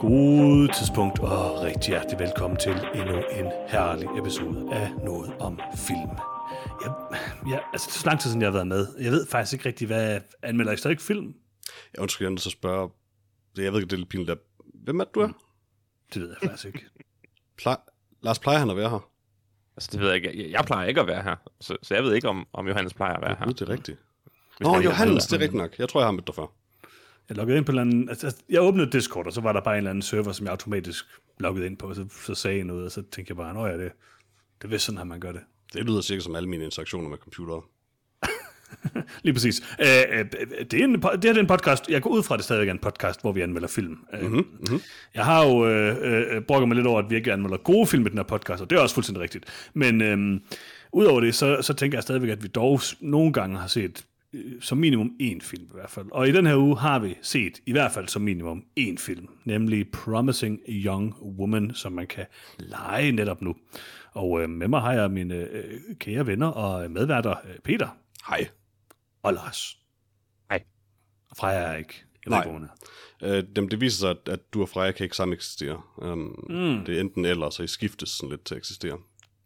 God tidspunkt og rigtig hjertelig velkommen til endnu en herlig episode af Noget om Film. Jeg, jeg, altså, så lang tid siden, jeg har været med. Jeg ved faktisk ikke rigtig, hvad anmelder jeg stadig film? Jeg undskyld, jeg er nødt til at spørge. Det- Jeg ved ikke, det er lidt pinligt. Hvem er det, du er? Det ved jeg faktisk ikke. Plej... Lars, plejer han at være her? Altså, det ved jeg ikke. Jeg, jeg plejer ikke at være her, så, så jeg ved ikke, om, om Johannes plejer at være her. Det er rigtigt. Hvis Nå, han Johannes, det er rigtigt nok. Jeg tror, jeg har mødt dig før. Jeg loggede ind på en eller anden... Altså, altså, jeg åbnede Discord, og så var der bare en eller anden server, som jeg automatisk loggede ind på, og så, så sagde jeg noget, og så tænkte jeg bare, nå ja, det, det er vist sådan, at man gør det. Det lyder cirka som alle mine interaktioner med computere. Lige præcis. Øh, øh, det, er en, det her er en podcast, jeg går ud fra, at det stadigvæk er en podcast, hvor vi anmelder film. Mm-hmm. Mm-hmm. Jeg har jo øh, øh, brokket mig lidt over, at vi ikke anmelder gode film i den her podcast, og det er også fuldstændig rigtigt. Men øh, udover det, så, så tænker jeg stadigvæk, at vi dog nogle gange har set øh, som minimum én film i hvert fald. Og i den her uge har vi set i hvert fald som minimum én film, nemlig Promising Young Woman, som man kan lege netop nu. Og øh, med mig har jeg mine øh, kære venner og medværter, øh, Peter Hej. Og Lars. Og Freja er ikke. Jeg Nej. ikke, hun er. Øh, dem, det viser sig, at, at du og Freja kan ikke sammen eksistere. Um, mm. Det er enten eller, så I skiftes sådan lidt til at eksistere.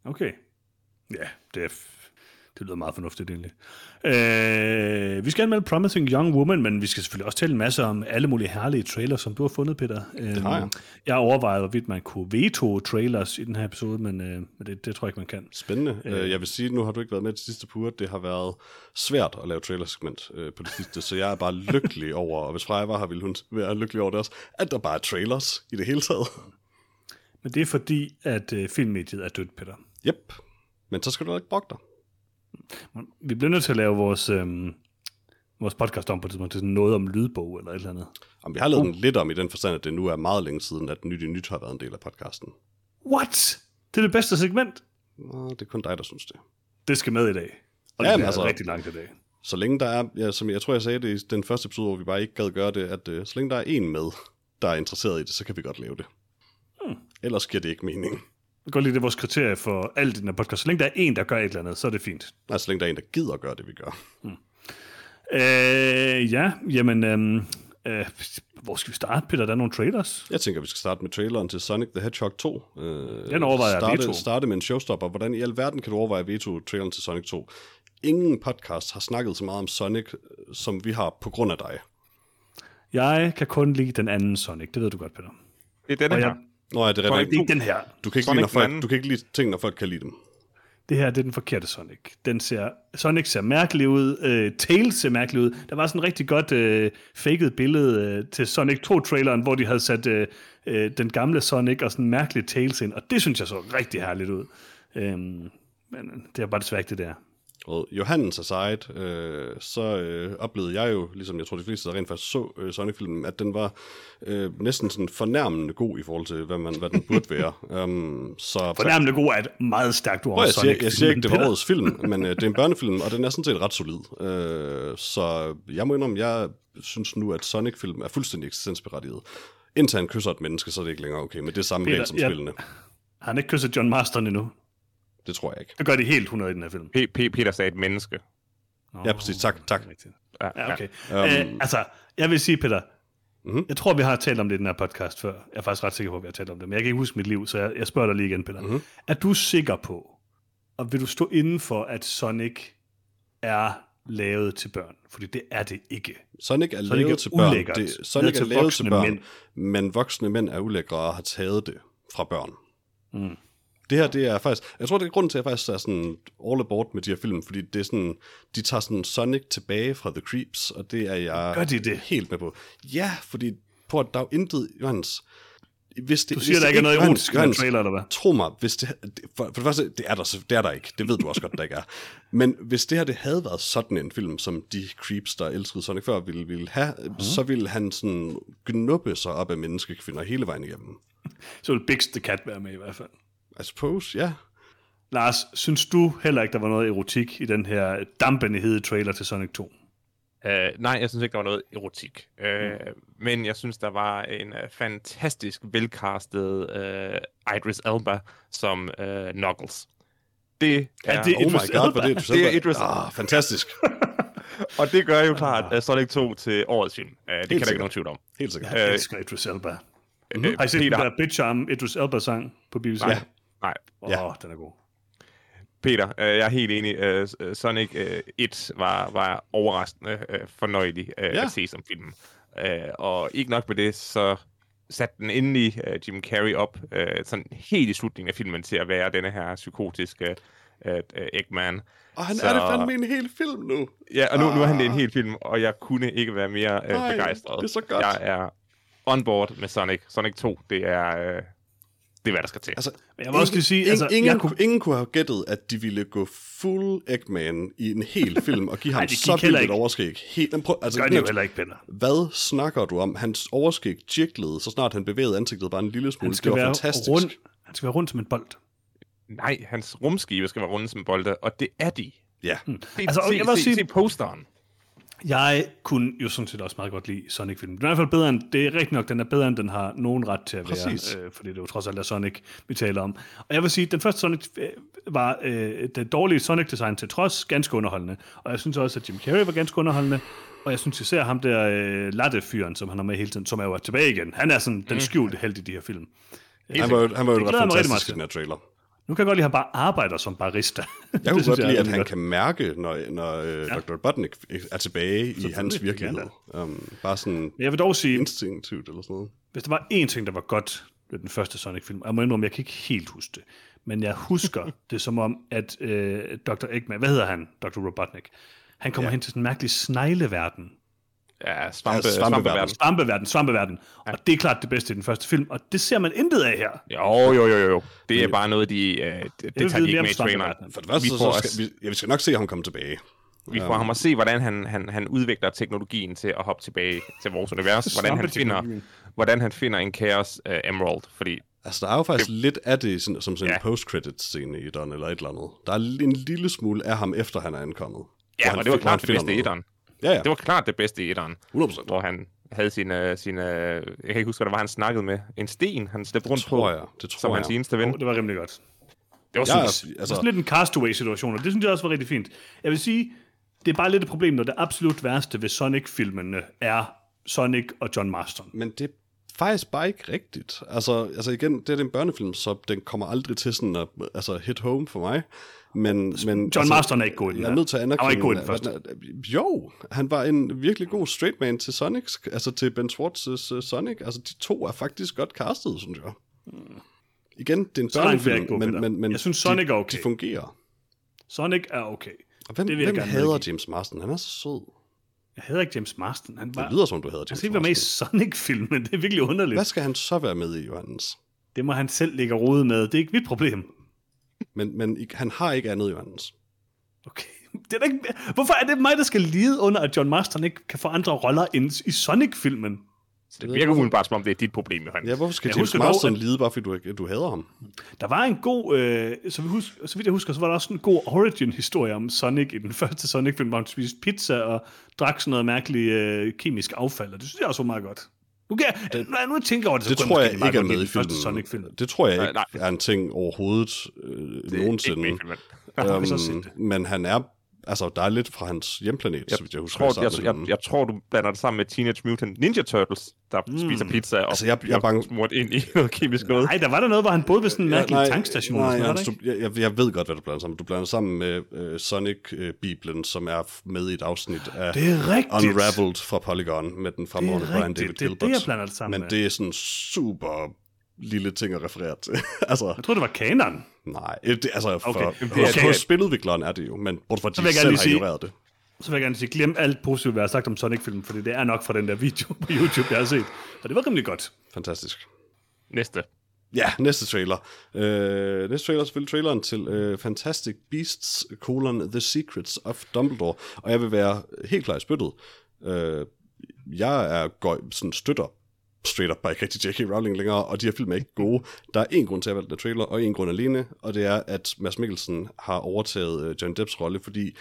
Okay. Ja, det er... Det lyder meget fornuftigt egentlig. Øh, vi skal anmelde Promising Young Woman, men vi skal selvfølgelig også tale en masse om alle mulige herlige trailers, som du har fundet, Peter. Øh, det har jeg. Jeg overvejede, hvorvidt man kunne veto trailers i den her episode, men, øh, det, det tror jeg ikke, man kan. Spændende. Øh. Jeg vil sige, nu har du ikke været med til sidste uger. Det har været svært at lave trailersegment øh, på det sidste, så jeg er bare lykkelig over, og hvis Freja var her, ville hun være lykkelig over det også, at der bare er trailers i det hele taget. Men det er fordi, at øh, filmmediet er dødt, Peter. Yep. Men så skal du ikke brokke dig. Vi bliver nødt til at lave vores, øh, vores podcast om på et tidspunkt til sådan noget om lydbog eller et eller andet. Jamen, vi har lavet den lidt om i den forstand, at det nu er meget længe siden, at Nyt i Nyt har været en del af podcasten. What? Det er det bedste segment? Nå, det er kun dig, der synes det. Det skal med i dag. Og det Jamen, bliver altså- altså, rigtig langt i dag. Så længe der er, ja, som jeg tror, jeg sagde det i den første episode, hvor vi bare ikke gad gøre det, at uh, så længe der er en med, der er interesseret i det, så kan vi godt lave det. Hmm. Ellers giver det ikke mening. Jeg kan godt lide, det er vores kriterie for alt i den her podcast. Så længe der er en, der gør et eller andet, så er det fint. Altså, så længe der er en, der gider gøre det, vi gør. Øh, ja, jamen, øhm, øh, hvor skal vi starte, Peter? Der er nogle trailers. Jeg tænker, vi skal starte med traileren til Sonic the Hedgehog 2. Øh, Den overvejer jeg starte, veto. starte med en showstopper. Hvordan i alverden kan du overveje veto traileren til Sonic 2? Ingen podcast har snakket så meget om Sonic, øh, som vi har på grund af dig. Jeg kan kun lide den anden Sonic, det ved du godt, Peter. Det er denne Og her. jeg- Nå, ja, det er Sonic rigtigt. Ikke den her. Du kan ikke, Sonic lide, folk, anden. du kan ikke lide ting, når folk kan lide dem. Det her det er den forkerte Sonic. Den ser, Sonic ser mærkelig ud. Øh, Tails ser mærkelig ud. Der var sådan et rigtig godt øh, faked billede øh, til Sonic 2-traileren, hvor de havde sat øh, øh, den gamle Sonic og sådan en mærkelig Tails ind. Og det synes jeg så rigtig herligt ud. Øhm, men det er bare desværre ikke det der. Og Johannes aside, øh, så øh, oplevede jeg jo, ligesom jeg tror de fleste, der rent faktisk så øh, Sonic-filmen, at den var øh, næsten sådan fornærmende god i forhold til, hvad, man, hvad den burde være. um, så Fornærmende god er et meget stærkt ord. Jeg, siger, jeg siger ikke, det var årets film, men øh, det er en børnefilm, og den er sådan set ret solid. Øh, så jeg må indrømme, jeg synes nu, at Sonic-film er fuldstændig eksistensberettiget. Indtil han kysser et menneske, så er det ikke længere okay, men det er samme regel som spillene. Har han ikke kysset John Marston endnu? Det tror jeg ikke. Det gør de helt 100 i den her film. P- P- Peter sagde et menneske. Nå, Ja, præcis. Tak, tak. Ja, Ja, okay. Um, Um, øh, altså, jeg vil sige, Peter, Mhm. mm-hmm. jeg tror, vi har talt om det i den her podcast før. Jeg er faktisk ret sikker på, at vi har talt om det, men jeg kan ikke huske mit liv, så jeg, jeg spørger dig lige igen, Peter. Mhm. Mm-hmm. Er du sikker på, og vil du stå inden for, at Sonic er lavet til børn? Fordi det er det ikke. Sonic er Sonic lavet er til børn. ulækkert. Det, Lavet Sonic er til lavet til voksne børn, mænd. men voksne mænd er ulækre og har taget det fra børn. Mm. Det her, det er faktisk... Jeg tror, det er grunden til, at jeg faktisk er sådan all aboard med de her film, fordi det er sådan... De tager sådan Sonic tilbage fra The Creeps, og det er jeg Gør de det? helt med på. Ja, fordi på at der er jo intet... Johannes, hvis det, Du siger, hvis der ikke er noget erotisk i den trailer, eller hvad? Tro mig, hvis det, for, for det første, det er, der, det er der ikke. Det ved du også godt, der ikke er. Men hvis det her det havde været sådan en film, som de creeps, der elskede Sonic før, ville, ville have, mm. så ville han sådan gnuppe sig op af menneskekvinder hele vejen igennem. Så vil Bix the Cat være med i hvert fald. I suppose, ja. Lars, synes du heller ikke, der var noget erotik i den her dampende hede trailer til Sonic 2? Uh, nej, jeg synes ikke, der var noget erotik. Uh, mm. Men jeg synes, der var en uh, fantastisk velcastet uh, Idris Elba som uh, Knuckles. Det er, er det Oh my Idris god, Elba? det du Det er Idris Ah, fantastisk. og det gør jo klart uh, Sonic 2 til årets film. Uh, det kan der ikke nogen tvivl om. Helt sikkert. Jeg elsker Idris Elba. Mm. Har I set Peter, den der Bitch Arm Idris Elba-sang på BBC? Nej. Nej, Åh, Ja. oh, den er god. Peter, øh, jeg er helt enig. Øh, øh, Sonic øh, 1 var, var overraskende øh, fornøjelig øh, Ja. at se som film. Øh, og ikke nok med det, så satte den endelig øh, Jim Carrey op øh, sådan helt i slutningen af filmen til at være denne her psykotiske øh, øh, Eggman. Og han Så- er det fandme en hel film nu. Ja, og nu, nu er han det en hel film, og jeg kunne ikke være mere øh, Nej, begejstret. det er så godt. Jeg er on board med Sonic. Sonic 2, det er, øh, det er hvad der skal til. Altså, Men jeg må også lige sige, ingen, altså, ingen, jeg kunne... ingen kunne have gættet, at de ville gå full Eggman i en hel film, og give ham Ej, så vildt et overskæg. Helt, men prøv, altså, Gør de jo heller ikke, Peter. Hvad snakker du om? Hans overskæg jiglede, så snart han bevægede ansigtet bare en lille smule. Han Det skal var være fantastisk. rund. Han skal være rundt som en bold. Nej, hans rumskive skal være runde som bolde, og det er de. Ja. Se, Altså, se, jeg også se, sige- se posteren. Jeg kunne jo sådan set også meget godt lide Sonic-filmen. Den er i hvert fald bedre end, det er rigtigt nok, den er bedre end den har nogen ret til at Præcis. være, øh, fordi det er jo trods alt er Sonic, vi taler om. Og jeg vil sige, den første Sonic øh, var øh, det dårlige Sonic-design til trods ganske underholdende. Og jeg synes også, at Jim Carrey var ganske underholdende. Og jeg synes især ham der øh, latte-fyren, som han har med hele tiden, som er jo tilbage igen. Han er sådan den skjulte held i de her film. Han var, jo- han var jo ret fantastisk i den her trailer. Nu kan jeg godt lide, at han bare arbejder som barista. Jeg kunne godt lide, at han godt. kan mærke, når, når øh, Dr. Robotnik er tilbage i hans virkelighed. Um, bare sådan Men jeg vil dog sige, instinktivt eller sådan noget. Hvis der var én ting, der var godt ved den første Sonic-film, jeg må indrømme, jeg kan ikke helt huske det, men jeg husker det som om, at øh, Dr. Eggman, hvad hedder han, Dr. Robotnik, han kommer ja. hen til sådan en mærkelig snegleverden, Ja, svampe, Ja, svampeverden. svampeverden. svampeverden, ja. og det er klart det bedste i den første film, og det ser man intet af her. Jo, jo, jo, jo, jo. Det er bare noget, de... Øh, det, det tager de ikke med i traileren. For det første, Vi så, får så os- skal, vi, ja, vi skal nok se ham komme tilbage. Vi får ham at se, hvordan han, han, han udvikler teknologien til at hoppe tilbage til vores univers. Hvordan han finder, hvordan han finder en Chaos uh, Emerald. Fordi Altså, der er jo faktisk lidt af det sådan, som sådan en Ja. post-credit-scene i den eller et eller andet. Der er en lille smule af ham, efter han er ankommet. Ja, og det var klart det finder bedste i noget. Ja, ja. Det var klart det bedste i etteren. 100%. Hvor han havde sine, sine... Jeg kan ikke huske, hvad det var, han snakkede med. En sten, han slæbte rundt tror på. jeg. Det tror som jeg. hans eneste ven. Oh, det var rimelig godt. Det var Jeg super. er, Altså, altså, sådan lidt en castaway-situation, og det synes jeg også var rigtig fint. Jeg vil sige, det er bare lidt et problem, når det absolut værste ved Sonic-filmene er Sonic og John Marston. men det er faktisk bare ikke rigtigt. Altså, altså igen, det er en børnefilm, så den kommer aldrig til sådan at altså, hit home for mig. Men, men, John altså, Marston er ikke god i den Jeg er nødt til at Han var anerkende... ikke god i den første. at- Jo, han var en virkelig god straight man til Sonic, altså til Ben Schwartz's uh, Sonic. Altså, de to er faktisk godt castet, synes jeg. Igen, det er en ikke børnefilm, gå, men, men, men Jeg synes, Sonic de, er okay. de fungerer. Sonic er okay. Og hvem, Det vil hvem hader medgive. James Marston? Han er så sød. Jeg hader ikke James Marston. Han var, Det lyder som, du hader han James skal ikke være med i Marston. Sonic-filmen. Det er virkelig underligt. Hvad skal han så være med i, Johannes? Det må han selv ligge og rode med. Det er ikke mit problem. Men, men han har ikke andet, Johannes. Okay. Det er da ikke... Hvorfor er det mig, der skal lide under, at John Marston ikke kan få andre roller end i Sonic-filmen? Det virker umiddelbart, som om det er dit problem, Johan. Ja, hvorfor skal Jeg James husker at- lide, bare fordi du, du hader ham? Der var en god, øh, så, vi husk, så vidt jeg husker, så var der også en god origin-historie om Sonic i den første Sonic-film, hvor han spiste pizza og drak sådan noget mærkeligt øh, kemisk affald, og det synes jeg også var meget godt. Nu, kan jeg, det, når jeg nu tænker over det, så Det tror jeg meget ikke er med i filmen. Sonic-film. Det tror jeg Nej, ikke nej. er en ting overhovedet øh, Det er nogensinde. Ikke med. Jeg set Øhm, men han er, altså der er lidt fra hans hjemplanet, så vidt jeg husker. tror, jeg, jeg, jeg, tror, du blander det sammen med Teenage Mutant Ninja Turtles, der mm. spiser pizza og Altså, jeg- jeg er bliver bange- smurt ind i noget kemisk noget. Nej, der var der noget, hvor han boede ved sådan en mærkelig nej, tankstation. Nej, og sådan, Hans, noget, du, jeg, jeg, jeg ved godt, hvad du blander sammen. Du blander sammen med øh, Sonic-bibelen, som er med i et afsnit af Det er rigtigt. Unraveled fra Polygon med den fremragende Brian. David Det er Gilbert. det, jeg blander det sammen Men med. det er sådan super lille ting at referere til. altså, Jeg troede, det var kanon. Nej. Det, altså, for, Okay. okay. Okay. hos spiludvikleren er det jo, men bort fra, at de jeg selv har ignoreret det. Så vil jeg gerne sige, glem alt positivt, hvad jeg har sagt om Sonic-filmen, fordi det er nok fra den der video på YouTube, jeg har set. Og det var rimelig godt. Fantastisk. Næste. Ja, næste trailer. Øh, næste trailer er selvfølgelig traileren til øh, Fantastic Beasts, colon, The Secrets of Dumbledore. Og jeg vil være helt klar i spyttet. Øh, jeg er går, sådan støtter straight up bare ikke rigtig J.K. Rowling længere, og de her film er ikke gode. Der er en grund til, at jeg valgte den trailer, og en grund alene, og det er, at Mads Mikkelsen har overtaget øh, John Depps rolle, fordi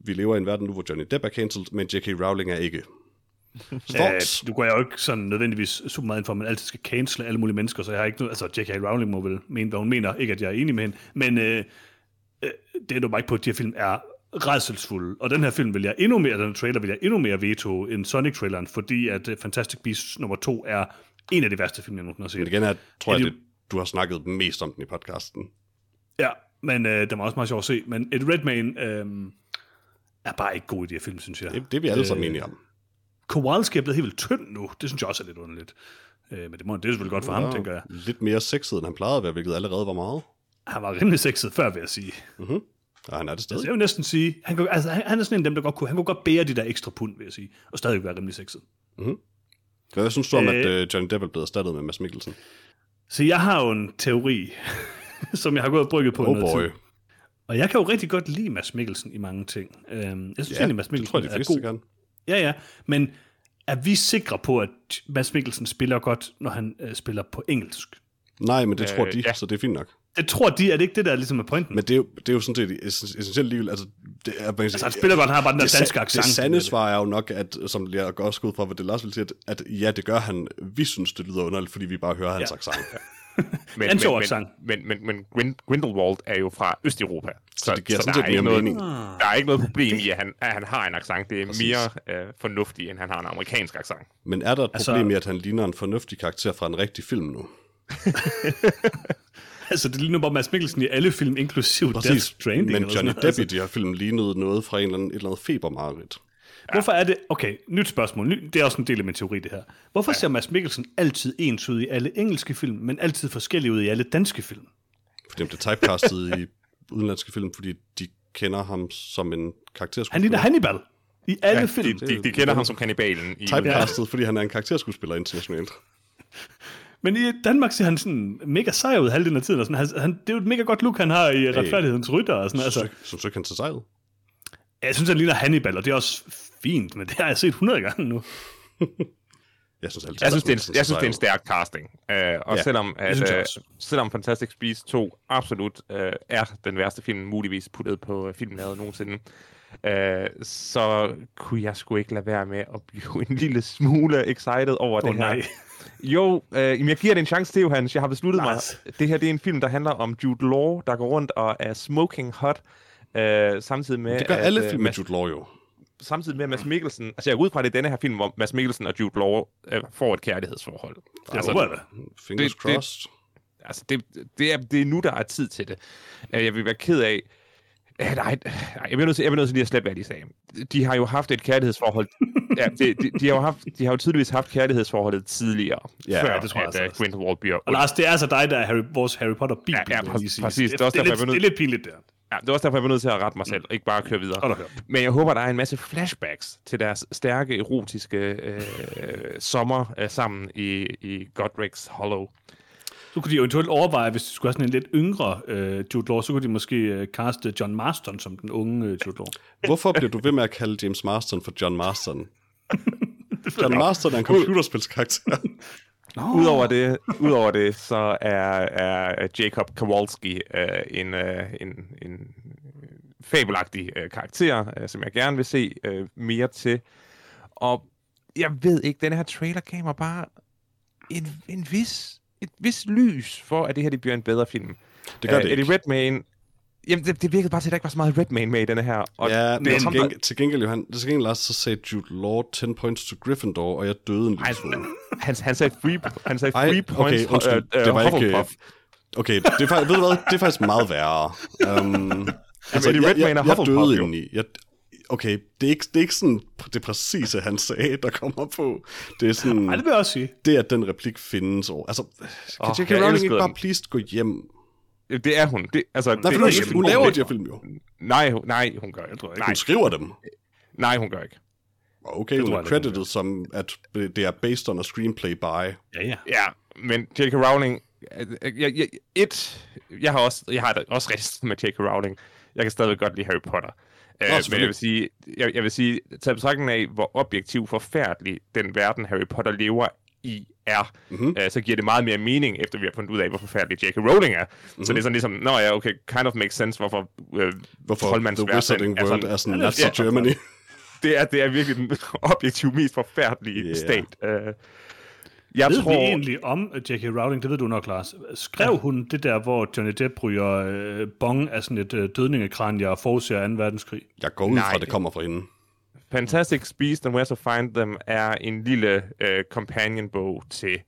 vi lever i en verden nu, hvor Johnny Depp er cancelled, men J.K. Rowling er ikke. Øh, Thoughts? du går jeg jo ikke sådan nødvendigvis super meget ind for, at man altid skal cancele alle mulige mennesker, så jeg har ikke noget, altså J.K. Rowling må vel mene, hvad hun mener, ikke at jeg er enig med hende, men øh, øh, det er nu bare ikke på, at de her film er redselsfulde, og den her film vil jeg endnu mere, den trailer vil jeg endnu mere veto end Sonic-traileren, fordi at uh, Fantastic Beasts nummer to er en af de værste film, jeg nogensinde har set. Men igen, jeg tror det- det, du har snakket mest om den i podcasten. Ja, men øh, den var også meget sjov at se, men et Redman øh, er bare ikke god i de her film, synes jeg. Det, det er vi alle sammen enige om. Kowalski er blevet helt tynd nu. Det synes jeg også er lidt underligt. Øh, men det, må, det er selvfølgelig godt for ham, Ja, tænker jeg. Lidt mere sexet, end han plejede at være, hvilket allerede var meget. Han var rimelig sexet før, vil jeg sige. Og han er det stadig. jeg vil næsten sige, han, kunne, altså, han, han er sådan en af dem, der godt kunne, han kunne godt bære de der ekstra pund, vil jeg sige, og stadig være rimelig sexet. Hvad synes du om, at Øh. uh, Johnny Depp er blevet erstattet med Mads Mikkelsen? Så jeg har jo en teori, som jeg har gået og brygget på i Oh noget boy. tid. Og jeg kan jo rigtig godt lide Mads Mikkelsen i mange ting. Øhm, jeg synes Ja, egentlig, Mads det Mikkelsen tror jeg, de er god. kan. Ja, ja, men er vi sikre på, at Mads Mikkelsen spiller godt, når han øh, spiller på engelsk? Nej, men det Øh, tror de, ja. så det er fint nok. Jeg tror, de er det ikke det, der ligesom er pointen. Men det er jo, det er jo sådan set essen- essentielt liv. Altså, det er, man, altså, han spiller godt, han har bare den der det, danske accent. det sande svar er jo nok, at, som jeg går også ud fra, hvad det Lars vil sige, at, at ja, det gør han. Vi synes, det lyder underligt, fordi vi bare hører hans Ja. accent. Men, men, men, men, men, men Grin- Grindelwald er jo fra Østeuropa. Så, det giver så sådan der set er ikke mere noget, mening. Der er ikke noget problem i, at han, at han har en accent. Det er Præcis. mere øh, fornuftigt, end han har en amerikansk accent. Men er der et Altså- problem i, at han ligner en fornuftig karakter fra en rigtig film nu? Altså, det ligner bare Mads Mikkelsen i alle film, inklusive Death Stranding. Men Johnny. Depp i de her film lignede noget fra en eller anden, et eller andet febermareridt. Hvorfor er det... Okay, nyt spørgsmål. Ny, det er også en del af min teori, det her. Hvorfor ja. ser Mads Mikkelsen altid ens ud i alle engelske film, men altid forskellig ud i alle danske film? Fordi han blev typecastet i udenlandske film, fordi de kender ham som en Han karakterskuespiller. ligner Hannibal i alle Ja, film. de, de, de kender ham som kannibalen. I Typecastet, fordi han er en karakterskuespiller internationalt. Men i Danmark ser han sådan mega sej ud halvdelen af tiden. Og sådan. Han, han, det er jo et mega godt look, han har i Retfærdighedens Rytter. Og sådan. Altså, synes du ikke, han tager sig ud? jeg synes, han ligner Hannibal, og det er også fint, men det har jeg set 100 gange nu. Jeg synes, altid, Jeg synes, det er en, jeg synes, det er en stærk casting. Uh, og Ja, selvom, at, uh, også. selvom Fantastic Beasts 2 absolut uh, er den værste film, muligvis puttet på uh, filmlaget nogensinde, uh, så kunne jeg sgu ikke lade være med at blive en lille smule excited over Åh det her. nej. Jo, øh, jamen jeg giver det en chance til, Johannes. Jeg har besluttet Lars. mig. Det her det er en film, der handler om Jude Law, der går rundt og er smoking hot, øh, samtidig med, Det gør at, alle øh, film med Jude Law jo. samtidig med at Mads Mikkelsen... Altså jeg går ud fra, det denne her film, hvor Mads Mikkelsen og Jude Law øh, får et kærlighedsforhold. Det altså, håber jeg da. Fingers det- det- crossed. altså det, det, er, det er nu, der er tid til det. Øh, Jeg vil være ked af... Øh, Nej, nej, jeg bliver nødt til, jeg bliver nødt til lige at slet, hvad de sagde. De har jo haft et kærlighedsforhold. ja, de, de, de, har jo haft, de har jo tydeligvis haft kærlighedsforholdet tidligere, Ja, før det tror jeg at altså uh, også. Grindelwald bliver Og Lars, det er altså dig, der er Harry, vores Harry Potter bibel. Ja, ja, vil jeg præ- lige sige. præcis. Det, Det er også det, er derfor, lidt, jeg det er lidt pinligt der. Ja, det er også derfor, jeg var nødt til at rette mig selv, og ikke bare køre videre. Høre. Men jeg håber, der er en masse flashbacks til deres stærke, erotiske øh, sommer øh, sammen i, i Godric's Hollow. Så kunne de eventuelt overveje, hvis de skulle have sådan en lidt yngre øh, Jude Law, så kunne de måske øh, caste John Marston som den unge øh, Jude Law. Hvorfor bliver du ved med at kalde James Marston for John Marston? John Marston er en computerspilskarakter. Udover det, udover det, så er, er Jacob Kowalski øh, en, øh, en, en fabelagtig øh, karakter, øh, som jeg gerne vil se øh, mere til. Og jeg ved ikke, den her trailer gav mig bare en, en vis, et vis lys for, at det her det bliver en bedre film. Det gør Øh, det Eddie ikke. Redmayne, jamen det, det virkede bare til, at der ikke var så meget Redmayne med i denne her. Og Ja, det men til, gengæld, til gengæld, Johan, til gengæld, Lars, så sagde Jude Law 10 points to Gryffindor, og jeg døde en lille smule. han, han sagde free, han sagde Ej, free okay, points. undskyld. øh, øh, Det var ikke- Hufflepuff. Okay, det er, faktisk, ved du hvad, det er faktisk meget værre. Um, altså, Eddie jeg, Redmayne jeg, er jeg Hufflepuff, døde indeni. Jeg, okay, det er, ikke, det er ikke sådan det præcise, han sagde, der kommer på. Det er sådan, Nej, det vil jeg også sige. det at den replik findes over. Altså, kan Åh, J.K. jeg Rowling ikke bare please gå hjem? Det er hun. Det, altså, Nej, det, for det, hun, hun laver de her film jo. Nej, hun- nej, hun gør ikke. Nej, Hun skriver dem. nej, hun gør ikke. Okay, hun tror er jeg, det er, hun credited som, at det er based on a screenplay by. Ja, ja. Ja, men J.K. Rowling... Jeg, jeg, et, jeg har også, jeg har det også rigtig med J.K. Rowling. Jeg kan stadig godt lide Harry Potter. Uh, men jeg vil sige, jeg, jeg vil sige, taget betragtning af, hvor objektiv forfærdelig den verden Harry Potter lever i er, mm-hmm. uh, så giver det meget mere mening, efter vi har fundet ud af, hvor forfærdelig J.K. Rowling er. Mm-hmm. Så det er sådan ligesom, nå ja, okay, kind of makes sense, hvorfor, uh, hvorfor The Wizarding World er sådan, er sådan ja, Germany. Det er, det er virkelig den objektivt mest forfærdelige yeah. stat. Uh, jeg ved tror... vi egentlig om J.K. Rowling, det ved du nok, Lars. Skrev ja. hun det der, hvor Johnny Depp ryger øh, bong af sådan et øh, dødningekranje og forudser 2. verdenskrig? Jeg går ud fra, det kommer fra hende. Fantastic Beasts and Where to Find Them er en lille øh, companion-bog til...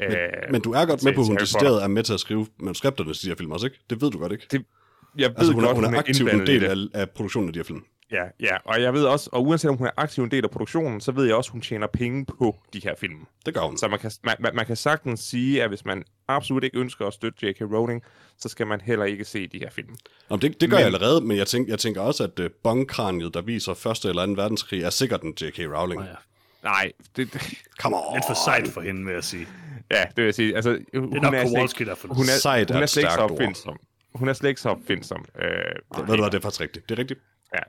Øh, men, men du er godt med på, at hun decideret er med til at skrive manuskripterne til de her film også, ikke? Det ved du godt, ikke? Det, jeg ved altså, hun, godt, hun, hun er aktiv en del af, af produktionen af de her film. Ja, ja, og jeg ved også, og uanset om hun er aktiv en del af produktionen, så ved jeg også, at hun tjener penge på de her film. Det gør hun. Så man kan, man, man kan sagtens sige, at hvis man absolut ikke ønsker at støtte J.K. Rowling, så skal man heller ikke se de her film. Jamen, det, det gør men, jeg allerede, men jeg, tænker, jeg tænker også, at uh, bongkraniet, der viser første eller anden verdenskrig, er sikkert en J.K. Rowling. Oh, ja. Nej, det, det... Come on. Lidt for sejt for hende, vil jeg sige. Ja, det vil jeg sige. Altså, det er hun nok er Kowalski, der for hun er, sejt hun er slet ikke så opfindsom. Hun er slet ikke så opfindsom. Øh, det, ved du hvad, det er faktisk rigtigt. Det er rigtigt. Ja,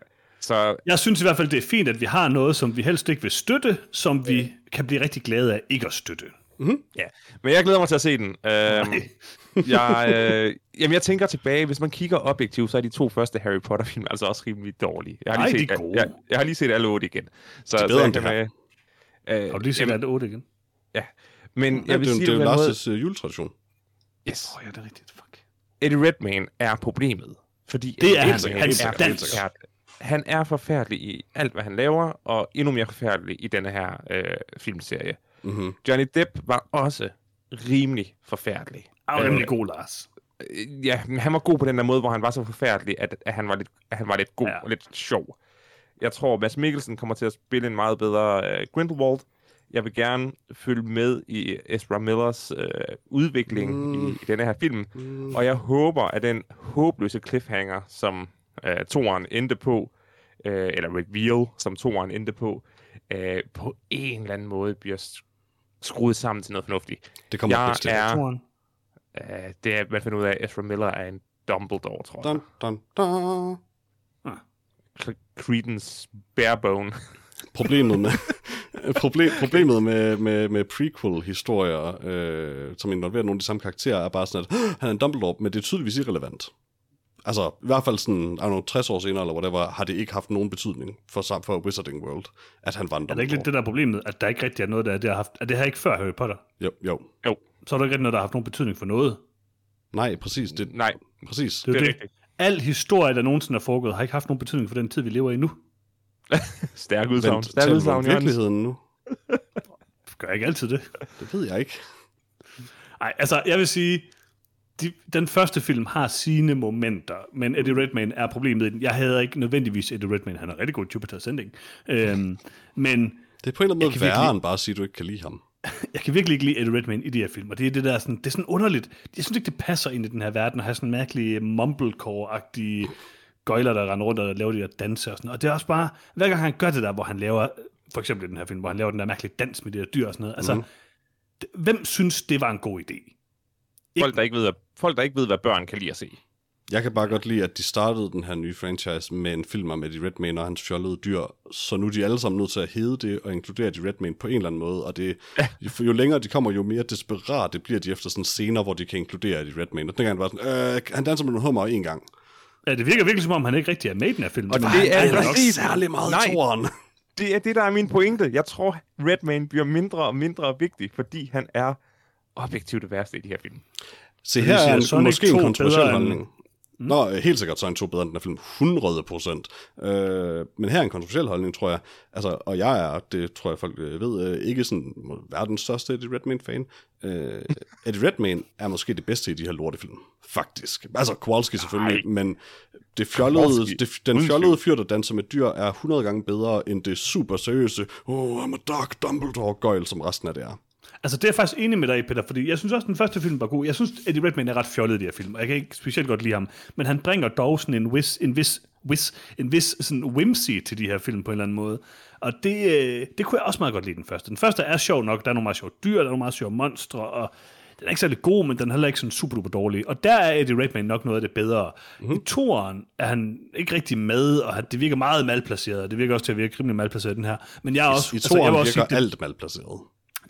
så... Jeg synes i hvert fald, det er fint, at vi har noget, som vi helst ikke vil støtte, som vi kan blive rigtig glade af ikke at støtte. Mm-hmm. Ja, men jeg glæder mig til at se den. Øhm, jeg, øh, jamen, jeg tænker tilbage, hvis man kigger objektivt, så er de to første Harry Potter-film altså også rimelig dårlige. Jeg har lige, Ej, set, jeg, jeg, jeg har lige set alle otte igen. Så, det er bedre end det her. Øh, har du lige set alle otte igen? Ja. Men ja, jeg vil det, sige, det er jo Lars' måde... juletradition. Yes. Åh oh, ja, det er rigtigt. Fuck. Eddie Redmayne er problemet. Fordi det er han. Hans dans han er forfærdelig i alt, hvad han laver, og endnu mere forfærdelig i denne her øh, filmserie. Mm-hmm. Johnny Depp var også rimelig forfærdelig. Han var rimelig øh, god, Lars. Øh, ja, men han var god på den der måde, hvor han var så forfærdelig, at, at, han, var lidt, at han var lidt god ja. og lidt sjov. Jeg tror, Mads Mikkelsen kommer til at spille en meget bedre øh, Grindelwald. Jeg vil gerne følge med i Ezra Millers øh, udvikling mm. i, i denne her film, mm. og jeg håber, at den håbløse cliffhanger, som øh, toeren endte på, øh, eller reveal, som toeren endte på, øh, på en eller anden måde bliver skruet sammen til noget fornuftigt. Det kommer jeg til. Er, øh, det er, man finder ud af, at Ezra Miller er en Dumbledore, tror jeg. Dun, dun, dun. Ah. Credence Barebone. Problemet med, problem, problemet med, med, med prequel-historier, øh, som involverer nogle af de samme karakterer, er bare sådan, at han er en Dumbledore, men det er tydeligvis irrelevant altså i hvert fald sådan, I know, 60 år senere, eller whatever, har det ikke haft nogen betydning for, for Wizarding World, at han var en Er det ikke lidt det der problemet, at der ikke rigtig er noget, der, det har haft, er det her ikke før Harry Potter? Jo, jo. Jo. Så er der ikke rigtig noget, der har haft nogen betydning for noget. Nej, præcis. Det, Nej, præcis. Det er, det er det. rigtigt. Al historie, der nogensinde er foregået, har ikke haft nogen betydning for den tid, vi lever i nu. Stærk udsagn. Stærk udsagn, virkeligheden nu. Gør jeg ikke altid det? Det ved jeg ikke. Nej, altså, jeg vil sige, de, den første film har sine momenter, men Eddie Redmayne er problemet i den. Jeg havde ikke nødvendigvis Eddie Redmayne, han er rigtig god Jupiter Ascending. Øhm, men... Det er på en eller anden måde værre end bare at sige, at du ikke kan lide ham. jeg kan virkelig ikke lide Eddie Redmayne i de her film, og det er det der sådan, det er sådan underligt. Jeg synes ikke, det passer ind i den her verden at have sådan mærkelige mumblecore-agtige gøjler, der render rundt og laver de der danser og sådan. Og det er også bare, hver gang han gør det der, hvor han laver, for eksempel i den her film, hvor han laver den der mærkelige dans med de der dyr og sådan noget, altså, mm. hvem synes, det var en god idé? Folk, der ikke ved, folk, der ikke ved, hvad børn kan lide at se. Jeg kan bare godt lide, at de startede den her nye franchise med en film med de Redmayne og hans fjollede dyr, så nu er de alle sammen nødt til at hedde det og inkludere de Redmayne på en eller anden måde, og det, ja. jo længere de kommer, jo mere desperat det bliver de efter sådan scener, hvor de kan inkludere de Redmayne. Og dengang var sådan, øh, han danser med nogle hummer en gang. Ja, det virker virkelig som om, han ikke rigtig er med i den her film. Og det, det er, er ikke særlig meget Nej. toren. Det er det, der er min pointe. Jeg tror, Redmayne bliver mindre og mindre vigtig, fordi han er objektivt det værste i de her film. Se, her er en, måske en kontroversiel holdning. End... Mm. Nå, helt sikkert så en to bedre end den her film. 100 procent. Øh, men her er en kontroversiel holdning, tror jeg. Altså, og jeg er, det tror jeg folk øh, ved, øh, ikke sådan verdens største Eddie Redmayne-fan. Øh, Eddie Redmayne er måske det bedste i de her lortefilm. Faktisk. Altså, Kowalski selvfølgelig, Ej. men det fjollede, det, den fjollede fyr, der danser med dyr, er 100 gange bedre end det super seriøse, oh, I'm a dark Dumbledore-gøjl, som resten af det er. Altså, det er jeg faktisk enig med dig Peter, fordi jeg synes også, at den første film var god. Jeg synes, Eddie Redmayne er ret fjollet i de her film, og jeg kan ikke specielt godt lide ham. Men han bringer dog sådan en vis, en vis, vis, en vis sådan whimsy til de her film på en eller anden måde. Og det, øh, det kunne jeg også meget godt lide den første. Den første er sjov nok, der er nogle meget sjove dyr, der er nogle meget sjove monstre, og den er ikke særlig god, men den er heller ikke sådan super duper dårlig. Og der er Eddie Redmayne nok noget af det bedre. Mm-hmm. I toeren er han ikke rigtig med, og det virker meget malplaceret. Det virker også til at virke rimelig malplaceret, den her. Men jeg er også... I, i toeren altså, virker sige, det, alt malplaceret.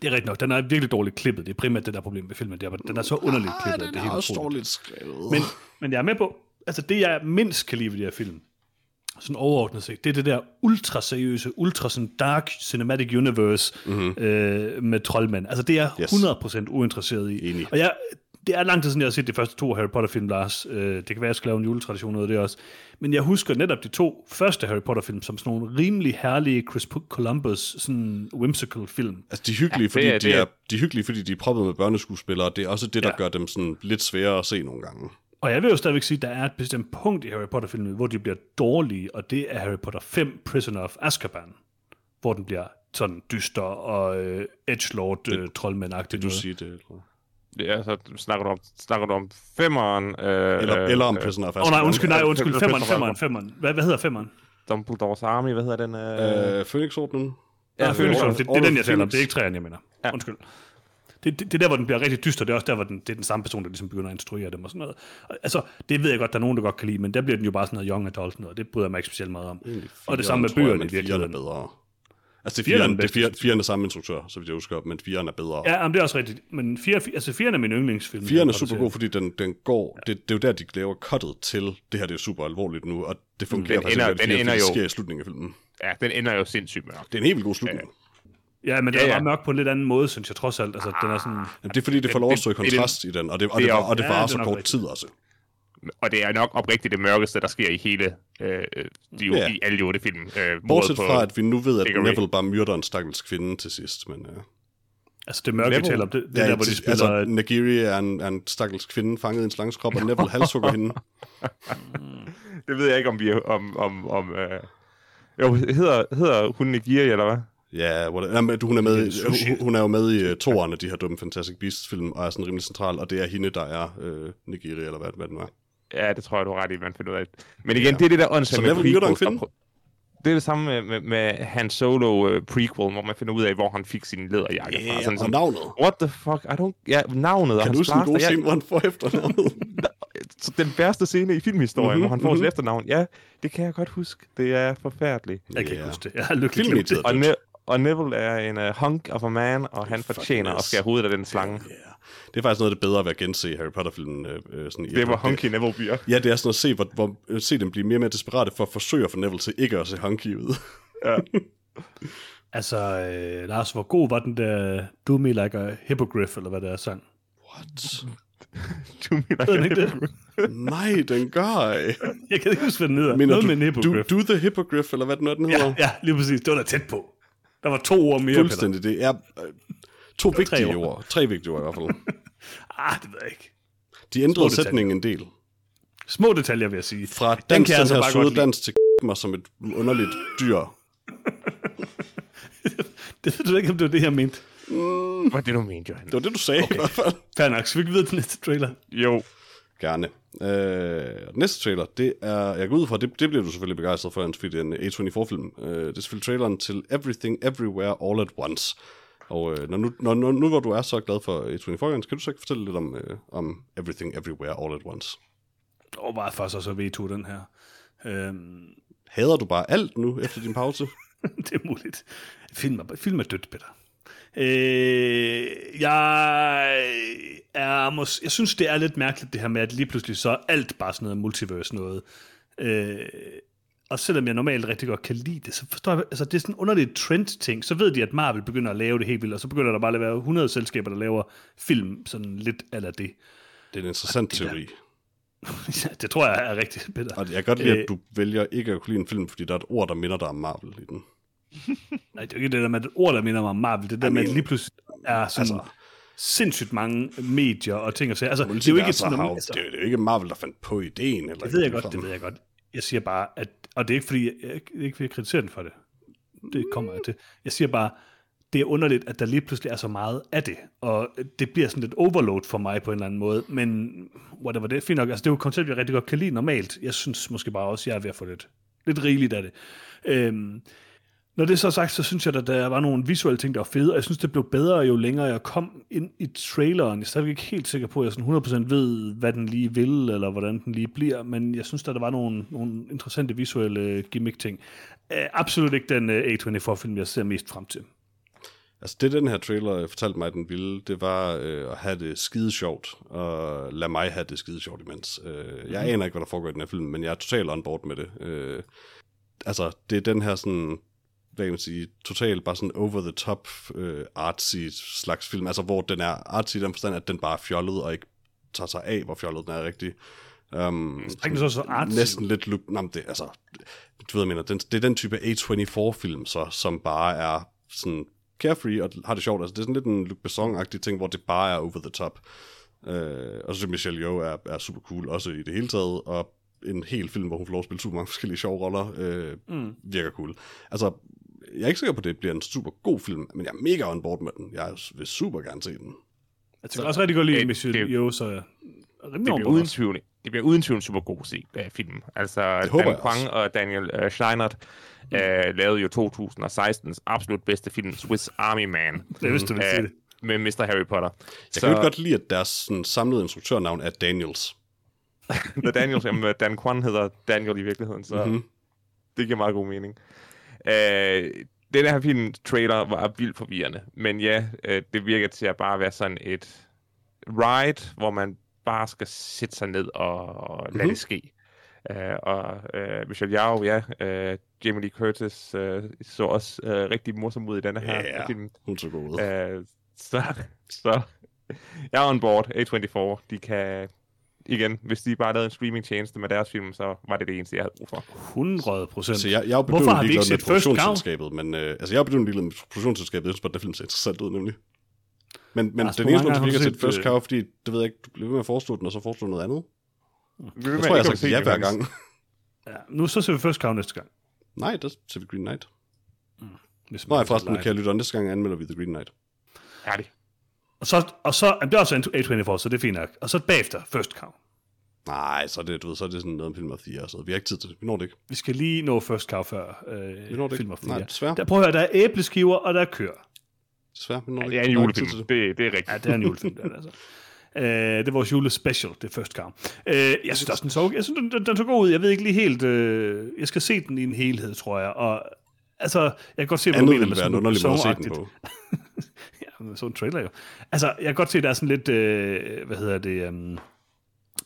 Det er rigtigt nok. Den er virkelig dårligt klippet. Det er primært det der problem med filmen. Det er, den er så underligt klippet. den at det er, helt også utroligt. dårligt skrevet. Men, men jeg er med på, altså det jeg mindst kan lide ved de her film, sådan overordnet set, det er det der ultra seriøse, ultra sådan dark cinematic universe mm-hmm. øh, med troldmænd. Altså det er jeg Yes. 100% uinteresseret i. Enig. Og jeg, det er lang tid siden, jeg har set de første to Harry Potter-film, Lars. Øh, det kan være, jeg skal lave en juletradition ud af det også. Men jeg husker netop de to første Harry Potter-film som sådan nogle rimelig herlige Chris Columbus sådan whimsical film. Altså, de er hyggelige, Ja, fordi det er- de det er- er, de er hyggelige, fordi de er proppet med børneskuespillere. Det er også det, der Ja. gør dem sådan lidt sværere at se nogle gange. Og jeg vil jo stadigvæk sige, at der er et bestemt punkt i Harry Potter-filmen, hvor de bliver dårlige, og det er Harry Potter 5, Prisoner of Azkaban, hvor den bliver sådan dyster og øh, edgelord øh, troldmænd-agtigt. Vil du sige det? Eller, Ja, så snakker du om, snakker du om femeren. Øh, eller, øh, eller om øh, Prisoner of Åh oh, nej, Azkaban. undskyld, nej, undskyld, Fem- femmeren, fem- femmeren, femmeren. Hvad, hvad hedder femmeren? Dumbledores Army, hvad hedder den? Øh, Øh, Phoenix-ordenen. Ja, Phoenix, Order- det, det er den, jeg taler om. Det er ikke træerne, jeg mener. Ja. Undskyld. Det, det, det, er der, hvor den bliver rigtig dyster. Det er også der, hvor den, det er den samme person, der ligesom begynder at instruere dem og sådan noget. Og, altså, det ved jeg godt, der er nogen, der godt kan lide, men der bliver den jo bare sådan noget young adult noget. Det bryder jeg mig ikke specielt meget om. Og det samme med bøgerne i virkeligheden. bedre. Altså, det er er den det er bedste, fire, fireren er samme instruktør, så vidt jeg husker, men fireren er bedre. Ja, jamen, det er også rigtigt. Men fire, altså, firen er min yndlingsfilm. Fireren er super god, fordi den, den går... Det, det er jo der, de laver cuttet til, det her det er super alvorligt nu, og det fungerer Den faktisk ender- rigtig den ender det jo- sker i slutningen af filmen. ja, den ender jo sindssygt mørkt. Det er en helt vildt god slutning. Ja, men det Ja, er ja. bare mørkt på en lidt anden måde, synes jeg trods alt. Altså, den er sådan... Jamen, det er fordi, det får lov at stå i det- det er kontrast i den, og det, og det det, er var, jo- og det ja, varer det er så kort rigtigt. tid også. Og det er nok oprigtigt det mørkeste, der sker i hele øh, de, Ja. i alle otte film. Øh, Bortset fra, at vi nu ved, at Diggory. Neville bare myrder en stakkels kvinde til sidst. Men, uh, Altså, det mørke, vi Neville- taler om, det, det ja, der, hvor de til- spiller... altså, Nagiri er en, er en stakkels kvinde fanget i en slanges krop, og Neville halshugger hende. Det ved jeg ikke, om vi. Om, om, om, øh... Jo, hedder, hedder hun Nigiri, eller hvad? Ja, hvor det, jamen, hun, er med, er hun, hun er jo med i uh, toeren af de her dumme Fantastic Beasts-film, og er sådan rimelig central, og det er hende, der er uh, Nagiri, eller hvad, hvad den er. Ja, det tror jeg, du har ret i, man finder ud af. Men igen, det er det der åndssvagt med prequels, Det er det samme med, med, med Han Solo uh, prequel, hvor man finder ud af, hvor han fik sin læderjakke fra. Sådan, og sådan, navnet. what the fuck? I don't... Ja, navnet Kan du huske den gode scene, hvor han får efternavnet? Så den værste scene i filmhistorien, Mhm, hvor han får mhm. sit efternavn. Ja, det kan jeg godt huske. Det er forfærdeligt. Jeg kan Ja. ikke huske det. Jeg har lykkelig glemt det. Og, ne- og Neville er en uh, hunk of a man, og han fortjener at skære hovedet af den slange. Ja. Det er faktisk noget af det bedre ved at gense Harry Potter-filmen. Øh, øh, sådan i Det var Hunky Neville bliver. Ja, det er sådan at se, hvor, hvor, øh, se dem blive mere og mere desperate for at forsøge at få Neville til ikke at se hunky ud. Altså, øh, Lars, hvor god var den der Do Me Like a Hippogriff, eller hvad det er, sang? What? Du mener Ved den ikke det? Nej, den gør ej. Jeg kan ikke huske, hvad den hedder. Mener Noget du, med en hippogriff. do the hippogriff, eller hvad den er, den hedder? Ja, ja, lige præcis. Det var da tæt på. Der var to ord mere, Peter. Fuldstændig. Det er øh, to vigtige tre ord. ord. Tre vigtige ord i hvert fald. Ah, det ved jeg ikke. De ændrede sætningen en del. Små detaljer, vil jeg sige. Fra Den dans, kan jeg den, altså her søde dans til mig som et underligt dyr. Det ved du ikke, om det var det, jeg mente. Hvad er det, du mente, Johan? Det var det, du sagde okay. i hvert fald. Fair nok, så vi kan videre til næste trailer. Jo. Gerne. Øh, næste trailer, det er, jeg går ud fra, det, det bliver du selvfølgelig begejstret for, fordi det er en A24-film. Øh, det er selvfølgelig traileren til Everything Everywhere All at Once. Og øh, når nu, når, når, nu hvor du er så glad for A24, Jens, kan du så ikke fortælle lidt om, øh, om Everything Everywhere All at Once? Og bare først og så V2 den her. Øhm, Hader du bare alt nu efter din pause? det er muligt. Film er, film er dødt, Peter. Øh, jeg er mås- jeg synes, det er lidt mærkeligt, det her med, at lige pludselig så er alt bare sådan noget multiverse noget. Øh, og selvom jeg normalt rigtig godt kan lide det, så forstår jeg, altså det er sådan en underlig trend-ting. Så ved de, at Marvel begynder at lave det helt vildt, og så begynder der bare at være 100 selskaber, der laver film sådan lidt eller det. Det er en interessant det der- teori. Ja, det tror jeg er rigtigt, Peter. Og jeg kan godt lide, Øh. at du vælger ikke at kunne lide en film, fordi der er et ord, der minder dig om Marvel i den. Nej, det er jo ikke det der med et ord, der minder mig om Marvel. Det der med, at lige pludselig er sådan altså- altså, sindssygt mange medier og ting og sager. Altså, det er jo ikke sådan... har Altså, det, er jo, det er jo ikke Marvel, der fandt på ideen. Eller det ved jeg godt, det ved jeg godt. Jeg siger bare, at... Og det er ikke, fordi jeg, jeg, fordi jeg kritiserer den for det. Det kommer jeg til. Jeg siger bare, det er underligt, at der lige pludselig er så meget af det. Og det bliver sådan lidt overload for mig på en eller anden måde. Men whatever, det er fint nok. Altså, det er jo et koncept, jeg rigtig godt kan lide normalt. Jeg synes måske bare også, at jeg er ved at få lidt, lidt rigeligt af det. Øhm, når det er så sagt, så synes jeg, at der var nogle visuelle ting, der var fede, og jeg synes, det blev bedre, jo længere jeg kom ind i traileren. Jeg er stadigvæk ikke helt sikker på, at jeg sådan 100% ved, hvad den lige vil, eller hvordan den lige bliver, men jeg synes, at der var nogle, nogle interessante visuelle gimmick-ting. Uh, absolut ikke den uh, A24-film, jeg ser mest frem til. Altså det, den her trailer fortalte mig, at den ville, det var øh, at have det skide sjovt, og lade mig have det skide sjovt imens. Øh, jeg aner ikke, hvad der foregår i den her film, men jeg er totalt on board med det. Øh, altså, det er den her sådan, hvad kan man sige, totalt bare sådan over-the-top øh, artsy slags film, altså hvor den er artsy i den forstand, at den bare er fjollet, og ikke tager sig af, hvor fjollet den er rigtig. Um, Er det så så artsy? næsten lidt look, nej, det, altså, du ved, jeg mener, den, det er den type A24-film, så, som bare er sådan carefree og har det sjovt. Altså, det er sådan lidt en Luc Besson-agtig ting, hvor det bare er over the top. Øh, og så synes Michelle Yeoh er, er super cool, også i det hele taget, og en hel film, hvor hun får lov at spille super mange forskellige sjove roller, øh, mm. virker cool. Altså, jeg er ikke sikker på, at det bliver en super god film, men jeg er mega on board med den. Jeg vil super gerne se den. Jeg tænker også rigtig godt lide det- Yeoh, så jeg er rimelig Det bliver uden tvivl, det bliver uden tvivl en super god se, uh, film. Altså, Det håber Dan. Kwang og Daniel uh, Scheinert uh, lavede jo 2016's absolut bedste film, Swiss Army Man. Det vidste du, det. med Mr. Harry Potter. Jeg kan jo godt lide, at deres sådan, samlede instruktørnavn er Daniels. The Daniels, jamen, Dan Kwan hedder Daniel i virkeligheden, så Mhm. mm-hmm. det giver meget god mening. Øh, den her film trailer var vildt forvirrende, men ja, øh, det virker til at bare være sådan et ride, hvor man bare skal sætte sig ned og, og lade Mhm. mm-hmm. det ske. Uh, og uh, Michelle Yeoh, ja, uh, Jamie Lee Curtis uh, så også uh, rigtig morsom ud i denne her Ja. film. Hun så god ud. Uh, så, så jeg er on board, A24. De kan, igen, hvis de bare lavede en streaming-tjeneste med deres film, så var det det eneste, jeg havde brug for. 100 procent. Så jeg, jeg er Hvorfor har vi ikke set First produktionsselskabet, men øh, altså jeg er bedøvende ligeglad med produktionsselskabet, jeg synes bare, at det film ser interessant ud, nemlig. Men, men Lars, den eneste grund til, at vi ikke har set First Cow, fordi, det ved jeg ikke, du bliver ved med at foreslå den, og så foreslå noget andet. Jeg Jeg tror, jeg har sagt ja hver gang. Ja, nu så ser vi først Cow næste gang. Nej, der ser vi Green Knight. Hvis Nå, man jeg forresten, kan jeg lytte, næste gang anmelder vi The Green Knight. Færdig. Og så, og så jamen, det er også en A24, så det er fint nok. Og så bagefter, First Cow. Nej, så er det, du ved, så er det sådan noget om film of the year, så vi har ikke tid til det. Vi når det ikke. Vi skal lige nå First Cow før øh, Vi når det film of the Nej, desværre. Der, prøv at høre, der er æbleskiver, og der er køer. Desværre, vi når Ja, det er en julefilm. det. Det, det er rigtigt. Ja, det er en julefilm, det er altså. Øh, det er vores julespecial, det First Cow. Øh, jeg synes også, den så, jeg synes, den, den, den så god ud. Jeg ved ikke lige helt... Øh, jeg skal se den i en helhed, tror jeg. Og altså, jeg kan godt se, hvad du Andet mener ville med være sådan en underlig måde at se den på. Så en trailer jo. Altså, jeg kan godt se, der er sådan lidt, øh, hvad hedder det, um,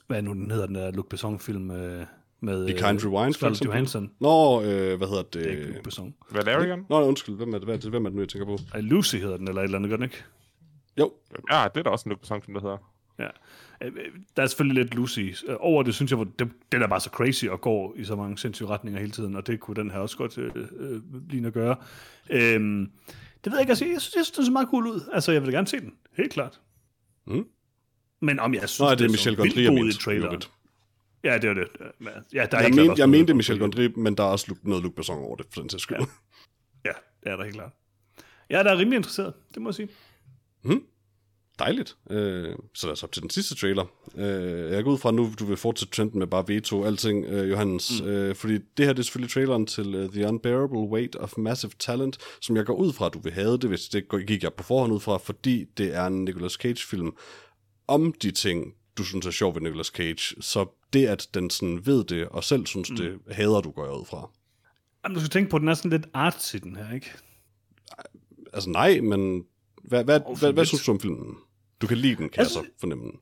hvad er nu den hedder, den der Luc Besson-film øh, med Be Kind Rewind, for Scarlett eksempel. Johansson. Nå, øh, hvad hedder Det er ikke det? Luc Besson. Valerian? Nå, undskyld, hvem er det, hvad er det, hvem er det nu, jeg tænker på? Ej, Lucy hedder den, eller et eller andet, gør den ikke? Jo, Ja, det er da også en Luke Besson, der hedder. Ja. Øh, øh, Der er selvfølgelig lidt Lucy øh, over det, synes jeg, hvor det, den er bare så crazy og går i så mange sindssyge retninger hele tiden, og det kunne den her også godt øh, øh, ligne at gøre. Øhm, det ved jeg ikke, altså, jeg synes, jeg synes, den ser meget cool ud. Altså, jeg vil gerne se den, helt klart. Mm. Men om jeg synes, Nå, det er så Michel Gondry, jeg mente. Ja, det var det. Ja, der er Jeg, men, jeg mente. Michel Gondry, men der er også noget Luc Besson over det, for den sags skyld. Ja. Ja, det er der helt klart. Ja, der er rimelig interesseret, det må jeg sige. Dejligt. Øh, så lad os op til den sidste trailer. Øh, jeg går ud fra nu, du vil fortsætte trenden med bare veto alting, øh, Johannes. Mm. Øh, fordi det her det er selvfølgelig traileren til uh, The Unbearable Weight of Massive Talent, som jeg går ud fra, at du vil have det, hvis det gik jeg på forhånd ud fra, fordi det er en Nicolas Cage-film om de ting, du synes er sjov ved Nicolas Cage. Så det, at den sådan ved det, og selv synes mm. det, hader du, går jeg ud fra. Jamen, du skal tænke på, at den er sådan lidt artsy, den her, ikke? Altså nej, men hvad, hvad, for hvad, hvad synes du om filmen? Du kan lide den, kan Altså, jeg så fornemme den.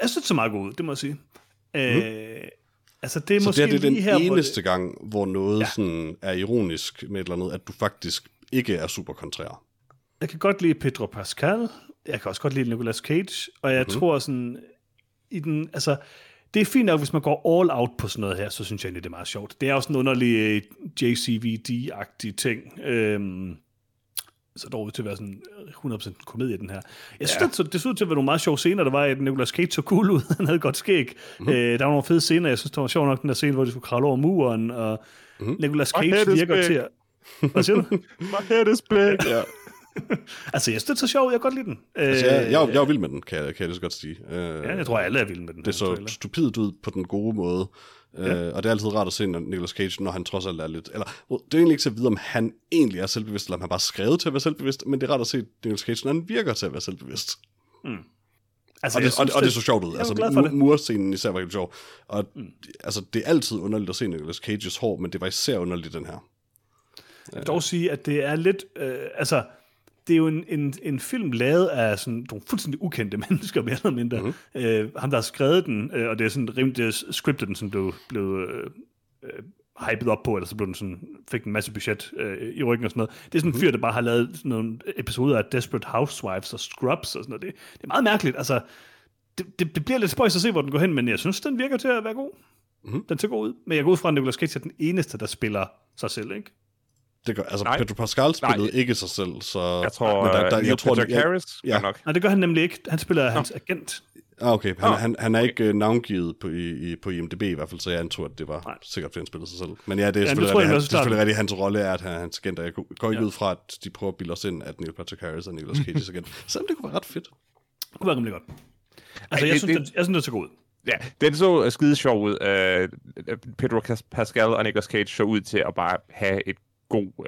Jeg synes, det er meget god ud, det må jeg sige. Øh, altså, det er Mhm. Så måske det er det den lige her, eneste gang, hvor noget Ja. sådan er ironisk med et eller andet, at du faktisk ikke er super kontrær. Jeg kan godt lide Pedro Pascal, jeg kan også godt lide Nicolas Cage, og jeg Mhm. mm-hmm. tror sådan, i den, altså, det er fint nok, hvis man går all out på sådan noget her, så synes jeg egentlig, det er meget sjovt. Det er også en underlig øh, JCVD-agtig ting. Øhm, så dog ud til at være sådan 100% komedie, den her. Jeg synes, ja. det, det så ud til at være nogle meget sjove scener. Der var, at Nicolas Cage så cool ud. Han havde godt skæg. Mhm. Mm-hmm. Øh, der var nogle fede scener. Jeg synes, det var sjovt nok, den der scene, hvor de skulle kravle over muren. Og Mhm. mm-hmm. Nicolas Cage virker big. til at... Hvad siger du? My head is big. Ja. altså, jeg synes, det er så sjovt. Jeg kan godt lide den. Altså, jeg, jeg, jeg er vild med den, kan jeg, kan jeg lige så godt sige. Uh, Ja, jeg tror, alle er vilde med den det her så stupidt ud på den gode måde. Ja. Ja. Uh, og det er altid rart at se når Nicolas Cage, når han trods alt er lidt... Eller, det er egentlig ikke så at vide, om han egentlig er selvbevidst, eller om han bare er skrevet til at være selvbevidst, men det er rart at se Nicolas Cage, når han virker til at være selvbevidst. Altså, Og det, og, synes, og det så sjovt ud. Jeg er Altså, glad for mu- det. murscenen især var helt sjov. Og mm. altså, det er altid underligt at se Nicolas Cages hår, men det var især underligt den her. Jeg vil dog sige, at det er lidt... Øh, altså, det er jo en, en, en film lavet af sådan nogle fuldstændig ukendte mennesker, mere eller mindre. Mhm. Mm-hmm. Øh, ham, der har skrevet den, øh, og det er sådan rimelig, scriptet, den sådan blev, blev øh, øh, hypet op på, eller så blev den sådan, fik en masse budget øh, i ryggen og sådan noget. Det er sådan en Mhm. fyr, der bare har lavet sådan nogle episoder af Desperate Housewives og Scrubs og sådan noget. Det, det er meget mærkeligt. Altså, det, det, det bliver lidt spøjs at se, hvor den går hen, men jeg synes, den virker til at være god. Mhm. Mm-hmm. Den ser god ud. Men jeg går ud fra, at Nicolas Cage er den eneste, der spiller sig selv, ikke? Det gør, altså, Nej. Pedro Pascal spillede Nej. ikke sig selv, så... Jeg tror, men der, der, jeg tror, det- Peter Harris ja. nok. Nej, det gør han nemlig ikke. Han spiller hans agent. Ah, okay. Han, Nå, han, han er ikke uh, navngivet på, i, i, på IMDb i hvert fald, så jeg antog, at det var Nej. Sikkert, fordi han spillede sig selv. Men ja, det er det selvfølgelig, ja, det det er starten. selvfølgelig rigtigt. Hans rolle er, at han er hans agent, og jeg går- ikke Ja. ud fra, at de prøver at bilde os ind, at Neil Patrick Harris er Nicolas Cage's agent. Selvom det kunne være ret fedt. Det kunne være rimelig godt. Altså, Ej, jeg, det- synes, det- den, jeg synes, den ser god ud. Ja, den så øh, skide sjov ud. Uh, Pedro Pascal og Nicolas Cage så ud til at bare have et god uh,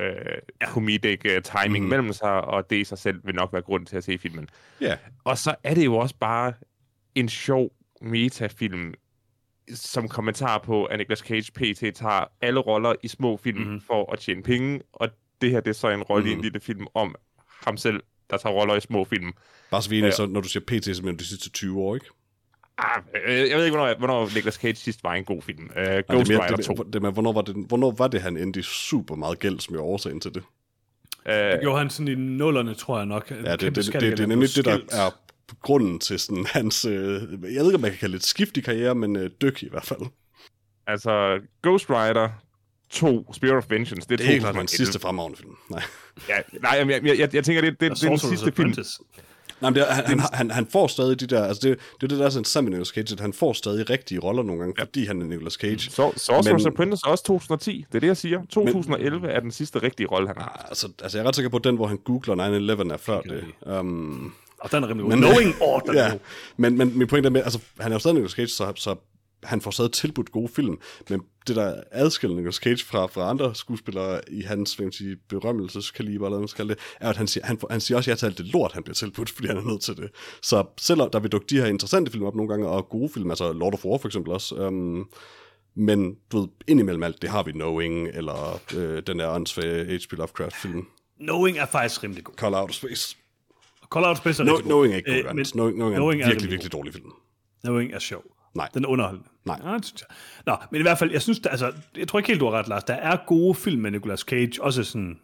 ja. comedic uh, timing mm. mellem sig, og det i sig selv vil nok være grund til at se filmen. Ja. Og så er det jo også bare en sjov metafilm, som kommentar på, at Nicolas Cage PT tager alle roller i små film mm-hmm. for at tjene penge, og det her det er så en rolle mm-hmm. i en Mhm. lille film om ham selv, der tager roller i små film. Bare så vi Ja. så når du siger PT, så mener du de sidste 20 år, ikke? Ah, øh, jeg ved ikke, hvornår, hvornår Nicolas Cage sidst var en god film. Uh, Nej, Ghost det er mere, Rider det, 2. det, det, med, hvornår, var det, hvornår var det, han endte i super meget gæld, som er årsagen til det? Uh, Det gjorde han sådan i nullerne, tror jeg nok. Ja, det, det, det, det, det er nemlig det, der er grunden til sådan hans... Øh, jeg ved ikke, om man kan kalde det et skift i karriere, men øh, dyk i hvert fald. altså, Ghost Rider 2, Spirit of Vengeance, det er, Det er ikke klart 2011. hans sidste fremragende film. Nej. Ja, nej, jeg, jeg, jeg, jeg tænker, det, det, det er den sidste film. Nej, men det han, han, han, han får stadig de der... Altså, det, det er det, der er sådan sammen med Nicolas Cage, at han får stadig rigtige roller nogle gange, ja. fordi han er Nicolas Cage. Så, Sorcerer's Men- Apprentice også 2010, det er det, jeg siger. 2011 er den sidste rigtige rolle, han har. Altså, altså, jeg er ret sikker på, at den, hvor han googler 9-11 er før det. Um, Og den er rimelig. Men- Knowing, åh, oh, den er ja, men, men min point er med, altså, han er jo stadig Nicolas Cage, så, så han får stadig tilbudt gode film, men det der adskiller Nicolas Cage fra, fra andre skuespillere i hans hvad man sige, berømmelseskaliber, eller hvad man skal det, er, at han siger, han, han siger også ja til alt det lort, han bliver tilbudt, fordi han er nødt til det. Så selvom der vil dukke de her interessante film op nogle gange, og gode film, altså Lord of War for eksempel også, um, men du ved, indimellem alt, det har vi Knowing, eller øh, den der åndssvage H.P. Lovecraft-film, Knowing er faktisk rimelig god. Call Out of Space. Call Out Space er No, rigtig god. knowing er ikke Øh, god, men men, knowing, knowing, er en virkelig, rimelig virkelig dårlig film. Knowing er sjov. Nej. Den er underholdende. Nej. Ja, det synes jeg. Nå, men i hvert fald, jeg synes, der, altså, jeg tror ikke helt, du har ret, Lars. Der er gode film med Nicolas Cage, også sådan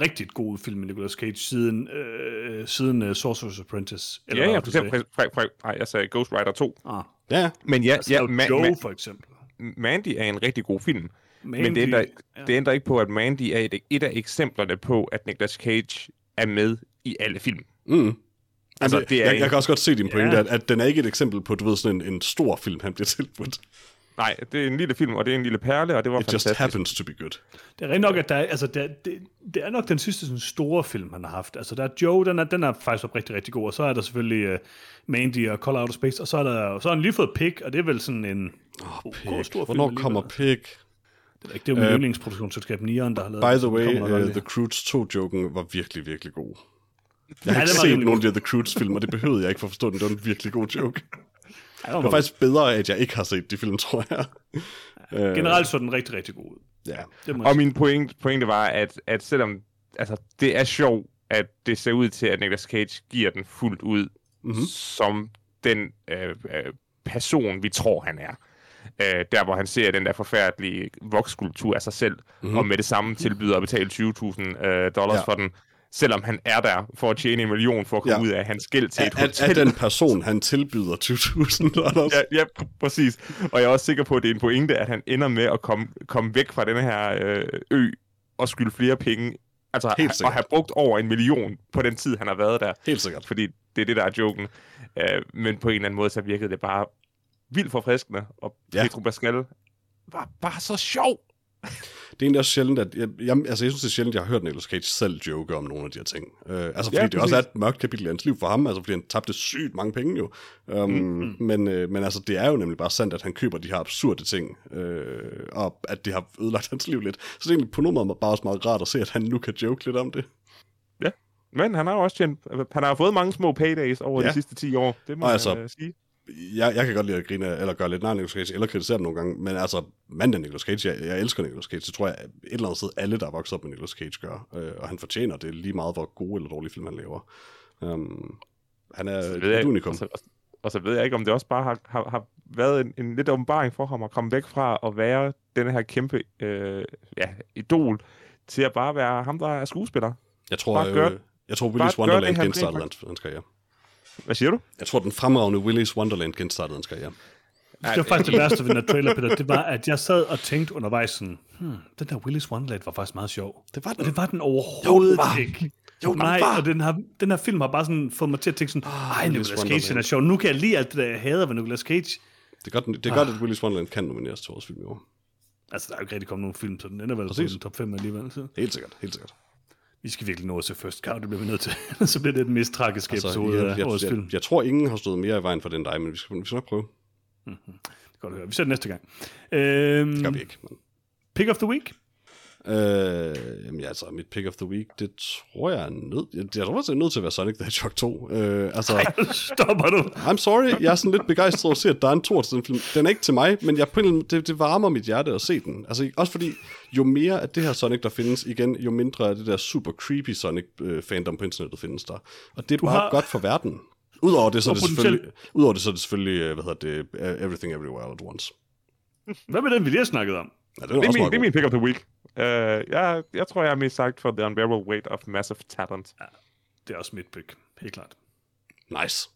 rigtig gode film med Nicolas Cage, siden, øh, siden uh, Sorcerer's Apprentice. Ja, ja, hvad for eksempel, fra, fra, nej, jeg sagde Ghost Rider 2. Ah. Ja, ja. Men ja, Altså, ja ja, Ma- Joe, Ma- for eksempel. Mandy er en rigtig god film. Mandy, Men det ændrer, ja. det ændrer ikke på, at Mandy er et, et af eksemplerne på, at Nicolas Cage er med i alle film. Mm. Altså, Altså, det er jeg, en- jeg kan også godt se din pointe, Ja. at, at den er ikke et eksempel på, du ved, sådan en, en stor film, han bliver tilbudt. Nej, det er en lille film, og det er en lille perle, og det var It just fantastisk. happens to be good. Det er rent nok, at der er, altså, der, det, det er nok den sidste sådan, store film, han har haft. Altså, der er Joe, den er, den er faktisk været rigtig, rigtig god, og så er der selvfølgelig uh, Mandy og Call Out of Space, og så er der så har han lige fået Pig, og det er vel sådan en oh, god, stor film. Hvornår kommer Pig? Det er ikke det er jo uh, yndlingsproduktionsselskab Neon, der har lavet By the way, uh. The Croods 2-joken var virkelig, virkelig god. Jeg Ja, har ikke den var set nogen af de The Croods-film, og det behøvede jeg ikke for at forstå den. Det var en virkelig god joke. Ja, Det var faktisk bedre, at jeg ikke har set de film, tror jeg. Øh, Generelt så den rigtig, rigtig god ud. Ja. Det Og min point, pointe var, at, at selvom altså, det er sjovt, at det ser ud til, at Nicolas Cage giver den fuldt ud mm-hmm. som den øh, øh, person, vi tror, han er. Øh, der, hvor han ser den der forfærdelige vokskultur af sig selv, mm-hmm. og med det samme tilbyder at betale 20.000 øh, dollars Ja. ja. for den, selvom han er der for at tjene en million for at komme Ja. ud af hans gæld til et hotel. at den person, han tilbyder 20.000 dollars. Ja, ja, pr- præcis. Og jeg er også sikker på, at det er en pointe, at han ender med at komme, komme væk fra den her øh, ø og skylde flere penge. Altså, Helt sikkert. og have brugt over en million på den tid, han har været der. Helt sikkert. Fordi det er det, der er joken. Øh, men på en eller anden måde, så virkede det bare vildt forfriskende. Og ja. Pedro Pascal var bare så sjov. Det er egentlig også sjældent, at jeg, jeg, altså jeg synes, det er sjældent, jeg har hørt Nicolas Cage selv joke om nogle af de her ting. Uh, altså fordi Ja, ja, det også er præcis. et mørkt kapitel i hans liv for ham, altså fordi han tabte sygt mange penge jo. Um, mm. men, uh, men altså det er jo nemlig bare sandt, at han køber de her absurde ting, uh, og at det har ødelagt hans liv lidt. Så det er egentlig på måde bare også meget rart at se, at han nu kan joke lidt om det. Men han har jo også tjent, han har fået mange små paydays over Ja. ja. de sidste 10 år. Det må Og man altså, altså, sige. Jeg, jeg kan godt lide at grine, eller gøre lidt nær Nicolas Cage, eller kritisere dem nogle gange, men altså, manden Nicolas Cage, jeg, jeg elsker Nicolas Cage, det tror jeg, et eller andet sted, alle, der er vokset op med Nicolas Cage, gør, øh, og han fortjener det lige meget, hvor gode eller dårlige film han laver. Um, han er Så et, unikum. Og så, og, og så ved jeg ikke, om det også bare har, har, har været en, en lidt åbenbaring for ham at komme væk fra at være denne her kæmpe øh, ja, idol, til at bare være ham, der er skuespiller. Jeg tror, bare gør- øh, jeg tror Willis gør Wonderland genstartede hans karriere. Hvad siger du? Jeg tror, den fremragende Willis Wonderland genstartede hans karriere. Det var faktisk det værste ved den her trailer, Peter. Det var, at jeg sad og tænkte undervejs sådan, hmm, den der Willis Wonderland var faktisk meget sjov. Det var Og den. det var den overhovedet Jo, den var. ikke. Jo, den Nej, var. og den her, den her film har bare sådan fået mig til at tænke sådan, ej, Willis Nicolas Cage Wonderland. han er sjov. Nu kan jeg lide alt det der, jeg hader ved Nicolas Cage. Det er godt, det er godt at Willis Wonderland kan nomineres til årets film i år. Altså, der er jo ikke rigtig kommet nogen film, så den ender vel den top 5 alligevel. Så. Helt sikkert, helt sikkert. Vi skal virkelig nå at se First Cow, det bliver vi nødt til. så bliver det den mest tragiske altså, episode jeg, af årets film. jeg, jeg, tror, ingen har stået mere i vejen for den dig, men vi skal, vi skal nok prøve. Det er godt at høre. Vi ser det næste gang. Øhm, Det gør vi ikke. Men. Pick of the week? Øh, jamen, altså, mit pick of the week, det tror jeg er nødt... Jeg, jeg tror også, det er nødt til at være Sonic the Hedgehog 2. Øh, altså, Stopper du? I'm sorry, jeg er sådan lidt begejstret over at se, at der er en tor til den film. Den er ikke til mig, men jeg på en det, det varmer mit hjerte at se den. Altså, også fordi, jo mere af det her Sonic, der findes, igen, jo mindre af det der super creepy Sonic-fandom på internettet findes der. Og det er bare har- godt for verden. Udover det, så er det selvfølgelig, udover det, så er det selvfølgelig, øh, hvad hedder det, uh, Everything Everywhere All at Once. Hvad med den, vi lige har snakket om? Ja, det, Det er, også min, det er min pick of the week. Uh, jeg, jeg tror, jeg er mest sagt for The Unbearable Weight of Massive Talent. Det er også mit pick, helt klart. Nice.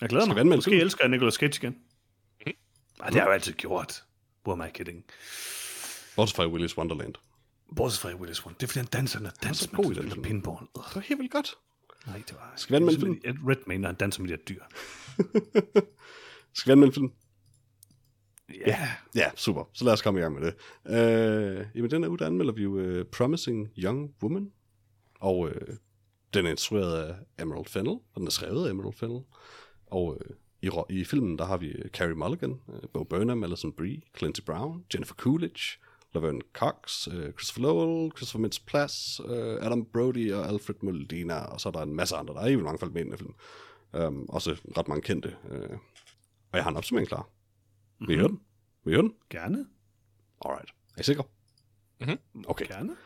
Jeg glæder mig. Måske filmen? elsker jeg Nicolas Cage igen. Nej, det har jeg jo altid gjort. Who am I kidding? Bortset fra Willis Wonderland. Bortset fra Willis One. Det er fordi, han danser, når danser, den spiller film. pinball. Ugh, Det var helt vildt godt. nej, det var... Skal vi anmelde det er simpelthen- Ed Redmayne, når han danser med de her dyr. Skal vi anmelde film? Ja. Ja, super. Så lad os komme i gang med det. Øh, jamen, den her uge, der anmelder vi jo uh, Promising Young Woman. Og uh, den er instrueret af Emerald Fennell, og den er skrevet af Emerald Fennell. Og uh, i, ro- i filmen, der har vi Carrie Carey Mulligan, uh, Bo Burnham, Alison Brie, Clancy Brown, Jennifer Coolidge, Laverne Cox, uh, Christopher Lowell, Christopher Mintz Plass, uh, Adam Brody og Alfred Molina, og så er der en masse andre. Der er i mange folk med i den her film. Um, også ret mange kendte. Uh, og jeg har en opsummering klar. Vil I høre den? Vil I høre den? Gerne. Alright. Er I sikre? Mhm. Okay. Gerne.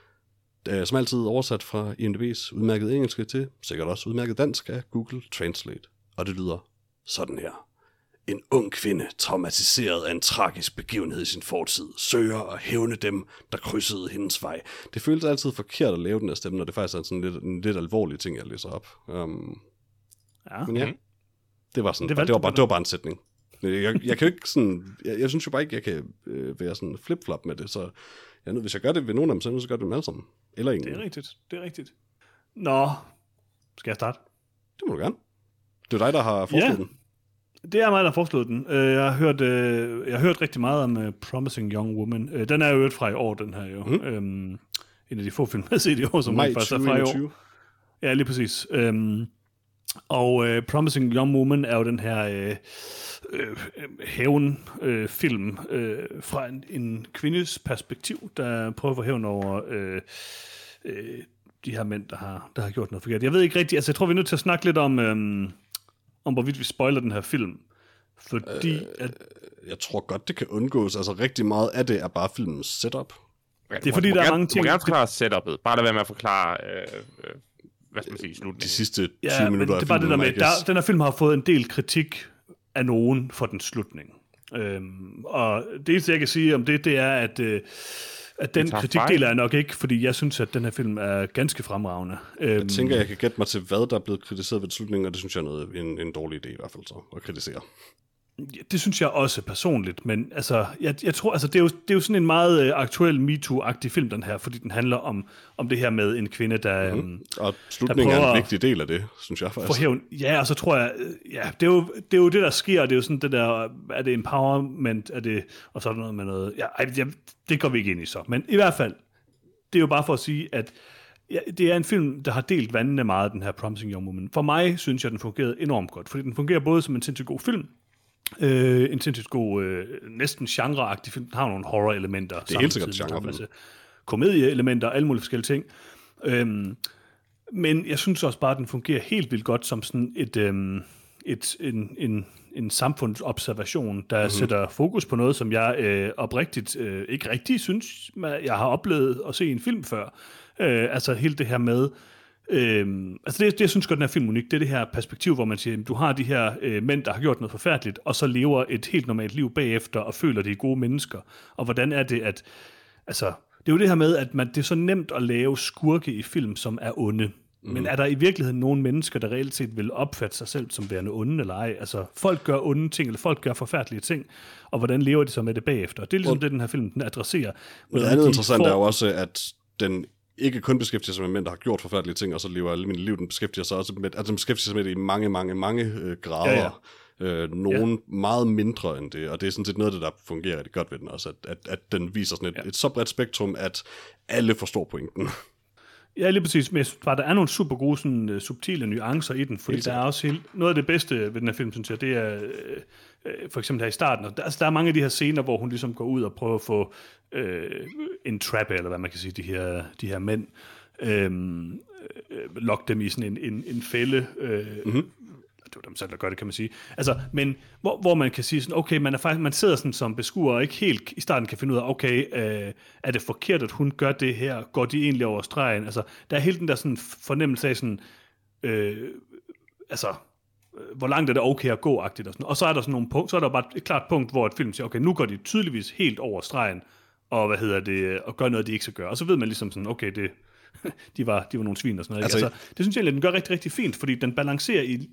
Øh, Som altid oversat fra IMDb's udmærket engelske til sikkert også udmærket dansk af Google Translate. Og det lyder sådan her. En ung kvinde, traumatiseret af en tragisk begivenhed i sin fortid, søger at hævne dem, der krydsede hendes vej. Det føles altid forkert at lave den her stemme, når det faktisk er sådan lidt, en lidt alvorlig ting, jeg læser op. Um, Ja. men ja, Mhm. det var, sådan, Det valgte det, var bare, det var bare en sætning. Jeg, jeg kan jo ikke sådan, jeg, jeg synes jo bare ikke, jeg kan øh, være sådan flip-flop med det, så jeg hvis jeg gør det ved nogen af dem, så jeg gøre det med alle sammen. Eller ingen. Det er rigtigt. Det er rigtigt. Nå, skal jeg starte? Det må du gerne. Det er dig, der har foreslået Ja. den. Det er mig, der har foreslået den. Øh, Jeg har hørt, øh, jeg har hørt rigtig meget om uh, Promising Young Woman. Øh, Den er jo fra i år, den her jo. Mm. Øhm, en af de få film, jeg har set i år, som Maj faktisk er fra i år. 2021. Ja, lige præcis. Øhm, og uh, Promising Young Woman er jo den her øh, øh, hævn-film øh, film, øh, fra en, en kvindes perspektiv, der prøver at få hævn over øh, øh, de her mænd, der har, der har gjort noget forkert. Jeg ved ikke rigtigt, altså jeg tror, vi er nødt til at snakke lidt om, øhm, om hvorvidt vi spoiler den her film. Fordi øh, at Jeg tror godt, det kan undgås. Altså rigtig meget af det er bare filmens setup. Ja, Det er fordi, må der er mange Du må ting- gerne forklare setup'et. Bare lad være med at forklare, øh, øh, hvad skal man sige, De slutningen. sidste 20 ja, men minutter det er bare det der med, der, den her film har fået en del kritik af nogen for den slutning. Øhm, og det eneste, jeg kan sige om det, det er, at, øh, at den kritik fejl. deler jeg nok ikke, fordi jeg synes, at den her film er ganske fremragende. Øhm, Jeg tænker, jeg kan gætte mig til, hvad der er blevet kritiseret ved slutningen, og det synes jeg er noget, en, en dårlig idé i hvert fald så, at kritisere. Det synes jeg også personligt, men altså, jeg, jeg tror, altså, det, er jo, det er jo sådan en meget øh, aktuel MeToo-agtig film, den her, fordi den handler om, om det her med en kvinde, der øhm, Og slutningen er prøver en vigtig del af det, synes jeg faktisk. hævn. Ja, og så tror jeg, øh, ja, det er, jo, det er jo det, der sker, det er jo sådan det der, er det empowerment, er det, og så er der noget med noget, ja, ej, det, det går vi ikke ind i så, men i hvert fald, det er jo bare for at sige, at ja, det er en film, der har delt vandene meget, den her Promising Young Woman. For mig synes jeg, den fungerede enormt godt, fordi den fungerer både som en sindssygt god film, øh, en sindssygt god, øh, næsten genreagtig film. Den har nogle horror-elementer. Det er helt sikkert genrefilm. Komedieelementer, alle mulige forskellige ting. Øhm, men jeg synes også bare, at den fungerer helt vildt godt som sådan et, øhm, et, en, en, en samfundsobservation, der mm-hmm. sætter fokus på noget, som jeg øh, oprigtigt øh, ikke rigtig synes, jeg har oplevet at se en film før. Øh, altså hele det her med, Øhm, altså det, det, jeg synes gør den her film unik, det er det her perspektiv, hvor man siger, at du har de her øh, mænd, der har gjort noget forfærdeligt, og så lever et helt normalt liv bagefter, og føler, de er gode mennesker. Og hvordan er det, at... Altså, det er jo det her med, at man, det er så nemt at lave skurke i film, som er onde. Mm. Men er der i virkeligheden nogle mennesker, der reelt set vil opfatte sig selv som værende onde eller ej? Altså, folk gør onde ting, eller folk gør forfærdelige ting, og hvordan lever de så med det bagefter? Det er ligesom og, det, den her film den adresserer. Noget andet interessant får... er jo også, at den ikke kun beskæftiger sig med mænd, der har gjort forfærdelige ting, og så lever almindeligt liv, den beskæftiger sig også med, altså den beskæftiger sig med det i mange, mange, mange øh, grader. Ja, ja. Øh, nogen ja. meget mindre end det, og det er sådan set noget af det, der fungerer rigtig godt ved den også, at, at, at den viser sådan et, ja. et så bredt spektrum, at alle forstår pointen. Ja, lige præcis. Men jeg synes bare, der er nogle super gode, sådan, uh, subtile nuancer i den, fordi der er også helt, noget af det bedste ved den her film, synes jeg, det er uh, for eksempel her i starten. Der, altså, der er mange af de her scener, hvor hun ligesom går ud og prøver at få uh, en trap, eller hvad man kan sige, de her, de her mænd, uh, lokke dem i sådan en, en, en fælde, uh, mm-hmm det var dem selv, der gør det, kan man sige. Altså, men hvor, hvor man kan sige sådan, okay, man, er faktisk, man sidder sådan som beskuer og ikke helt i starten kan finde ud af, okay, øh, er det forkert, at hun gør det her? Går de egentlig over stregen? Altså, der er helt den der sådan fornemmelse af sådan, øh, altså, øh, hvor langt er det okay at gå, agtigt og sådan. Og så er der sådan nogle punkt, så er der bare et klart punkt, hvor et film siger, okay, nu går de tydeligvis helt over stregen, og hvad hedder det, og gør noget, de ikke skal gøre. Og så ved man ligesom sådan, okay, det, de var, de var nogle svin og sådan noget. Altså, altså, det synes jeg, at den gør rigtig, rigtig fint, fordi den balancerer i,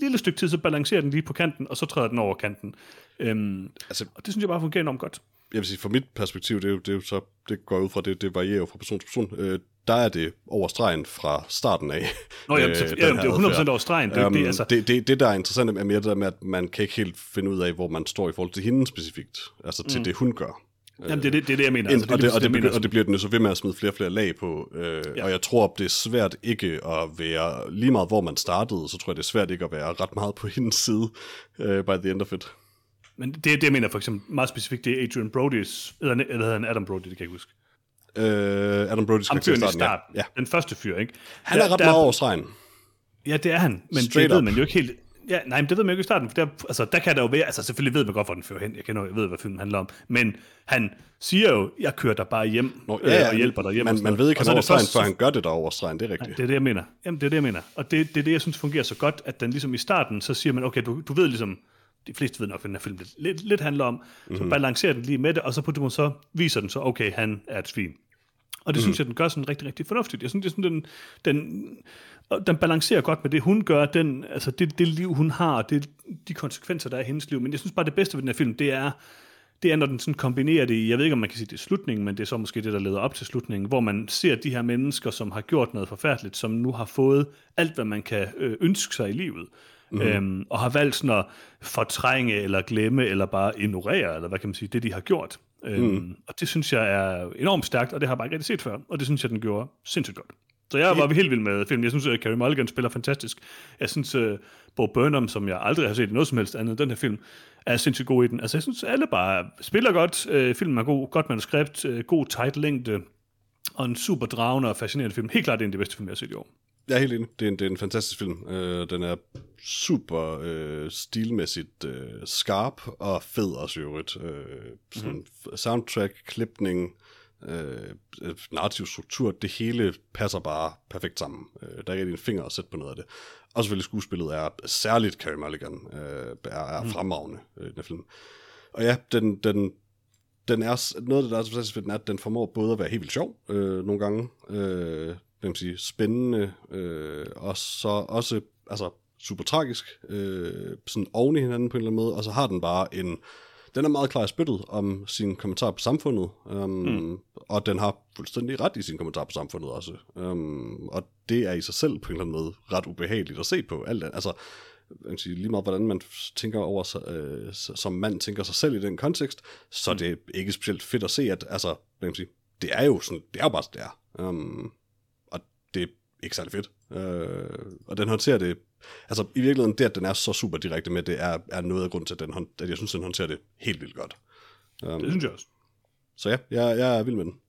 lille stykke tid, så balancerer den lige på kanten, og så træder den over kanten. Øhm, altså, og det synes jeg bare fungerer enormt godt. Jeg vil sige, fra mit perspektiv, det er jo, det er jo så, det går ud fra, det, det varierer jo fra person til person. Øh, der er det over stregen fra starten af. Nå, jamen, øh, ja, det er 100% over stregen. Det, um, det, altså... det, det, det, der er interessant, er mere det der med, at man kan ikke helt finde ud af, hvor man står i forhold til hende specifikt. Altså til mm. det, hun gør. Jamen, det er det, det, er det jeg mener. Altså, og, det, og, det, det, og det bliver den jo så ved med at smide flere og flere lag på. Øh, ja. Og jeg tror, det er svært ikke at være, lige meget hvor man startede, så tror jeg, det er svært ikke at være ret meget på hendes side uh, by the end of it. Men det, det jeg mener for eksempel meget specifikt, det er Adrian Brody's, eller, eller hedder han Adam Brody, det kan jeg ikke huske. Uh, Adam Brody's karakter i starten, ja. ja. Den første fyr, ikke? Han er der, ret der, meget over stregen. Ja, det er han, men Straight det ved up. man jo ikke helt Ja, nej, men det ved man jo ikke i starten, for der, altså, der kan der jo være, altså selvfølgelig ved man godt, hvor den fører hen, jeg, kender, jeg ved, hvad filmen handler om, men han siger jo, jeg kører dig bare hjem Nå, ja, ja, øh, og hjælper dig hjem. Man, man ved ikke, han overstregen, før han gør det der overstregen, det er rigtigt. Ja, det er det, jeg mener. Jamen, det er det, jeg mener. Og det, det er det, jeg synes fungerer så godt, at den ligesom i starten, så siger man, okay, du, du ved ligesom, de fleste ved nok, hvad den her film lidt, lidt, lidt handler om, så mm-hmm. balancerer den lige med det, og så på det så viser den så, okay, han er et svin. Og det mm. synes jeg, den gør sådan rigtig, rigtig fornuftigt. Jeg synes, det er sådan, den, den og den balancerer godt med det, hun gør, den, altså det, det liv, hun har, det, de konsekvenser, der er i hendes liv. Men jeg synes bare, det bedste ved den her film, det er, det er, når den sådan kombinerer det i, jeg ved ikke, om man kan sige, det er slutningen, men det er så måske det, der leder op til slutningen, hvor man ser de her mennesker, som har gjort noget forfærdeligt, som nu har fået alt, hvad man kan øh, ønske sig i livet. Mm. Øhm, og har valgt sådan at fortrænge, eller glemme, eller bare ignorere, eller hvad kan man sige, det de har gjort. Øhm, mm. Og det synes jeg er enormt stærkt, og det har jeg bare ikke rigtig set før, og det synes jeg, den gjorde sindssygt godt. Så jeg var helt vild med filmen. Jeg synes, at Carey Mulligan spiller fantastisk. Jeg synes, uh, Bo Burnham, som jeg aldrig har set i noget som helst andet den her film, er sindssygt god i den. Altså, jeg synes, alle bare spiller godt. Uh, filmen er god, godt manuskript, uh, god tight længde, og en super dragende og fascinerende film. Helt klart, det er en af de bedste film, jeg har set i år. Jeg er helt enig. Det er en, det er en fantastisk film. Den er super uh, stilmæssigt uh, skarp og fed også i øvrigt. Uh, sådan mm-hmm. soundtrack, klipning, øh, narrativ struktur, det hele passer bare perfekt sammen. Øh, der er ikke en finger at sætte på noget af det. Og selvfølgelig skuespillet er særligt Carey Mulligan, øh, er, er mm. fremragende øh, i den film. Og ja, den, den, den er, noget af det, der er så fantastisk ved den, er, at den formår både at være helt vildt sjov øh, nogle gange, øh, hvad man sige, spændende, øh, og så også altså, super tragisk, øh, sådan oven i hinanden på en eller anden måde, og så har den bare en, den er meget klar i spyttet om sin kommentar på samfundet, um, mm. og den har fuldstændig ret i sin kommentar på samfundet også. Um, og det er i sig selv på en eller anden måde ret ubehageligt at se på. Alt, altså, man kan sige, lige meget hvordan man tænker over, øh, som mand tænker sig selv i den kontekst, så mm. det er ikke specielt fedt at se, at altså, man kan sige, det er jo sådan, det er jo bare det er. Um, og det er ikke særlig fedt. Uh, og den håndterer det Altså i virkeligheden, det at den er så super direkte med, det er, er noget af grund til, at, den, at jeg synes, den håndterer det helt vildt godt. Um, det synes jeg også. Så ja, jeg, jeg er vild med den.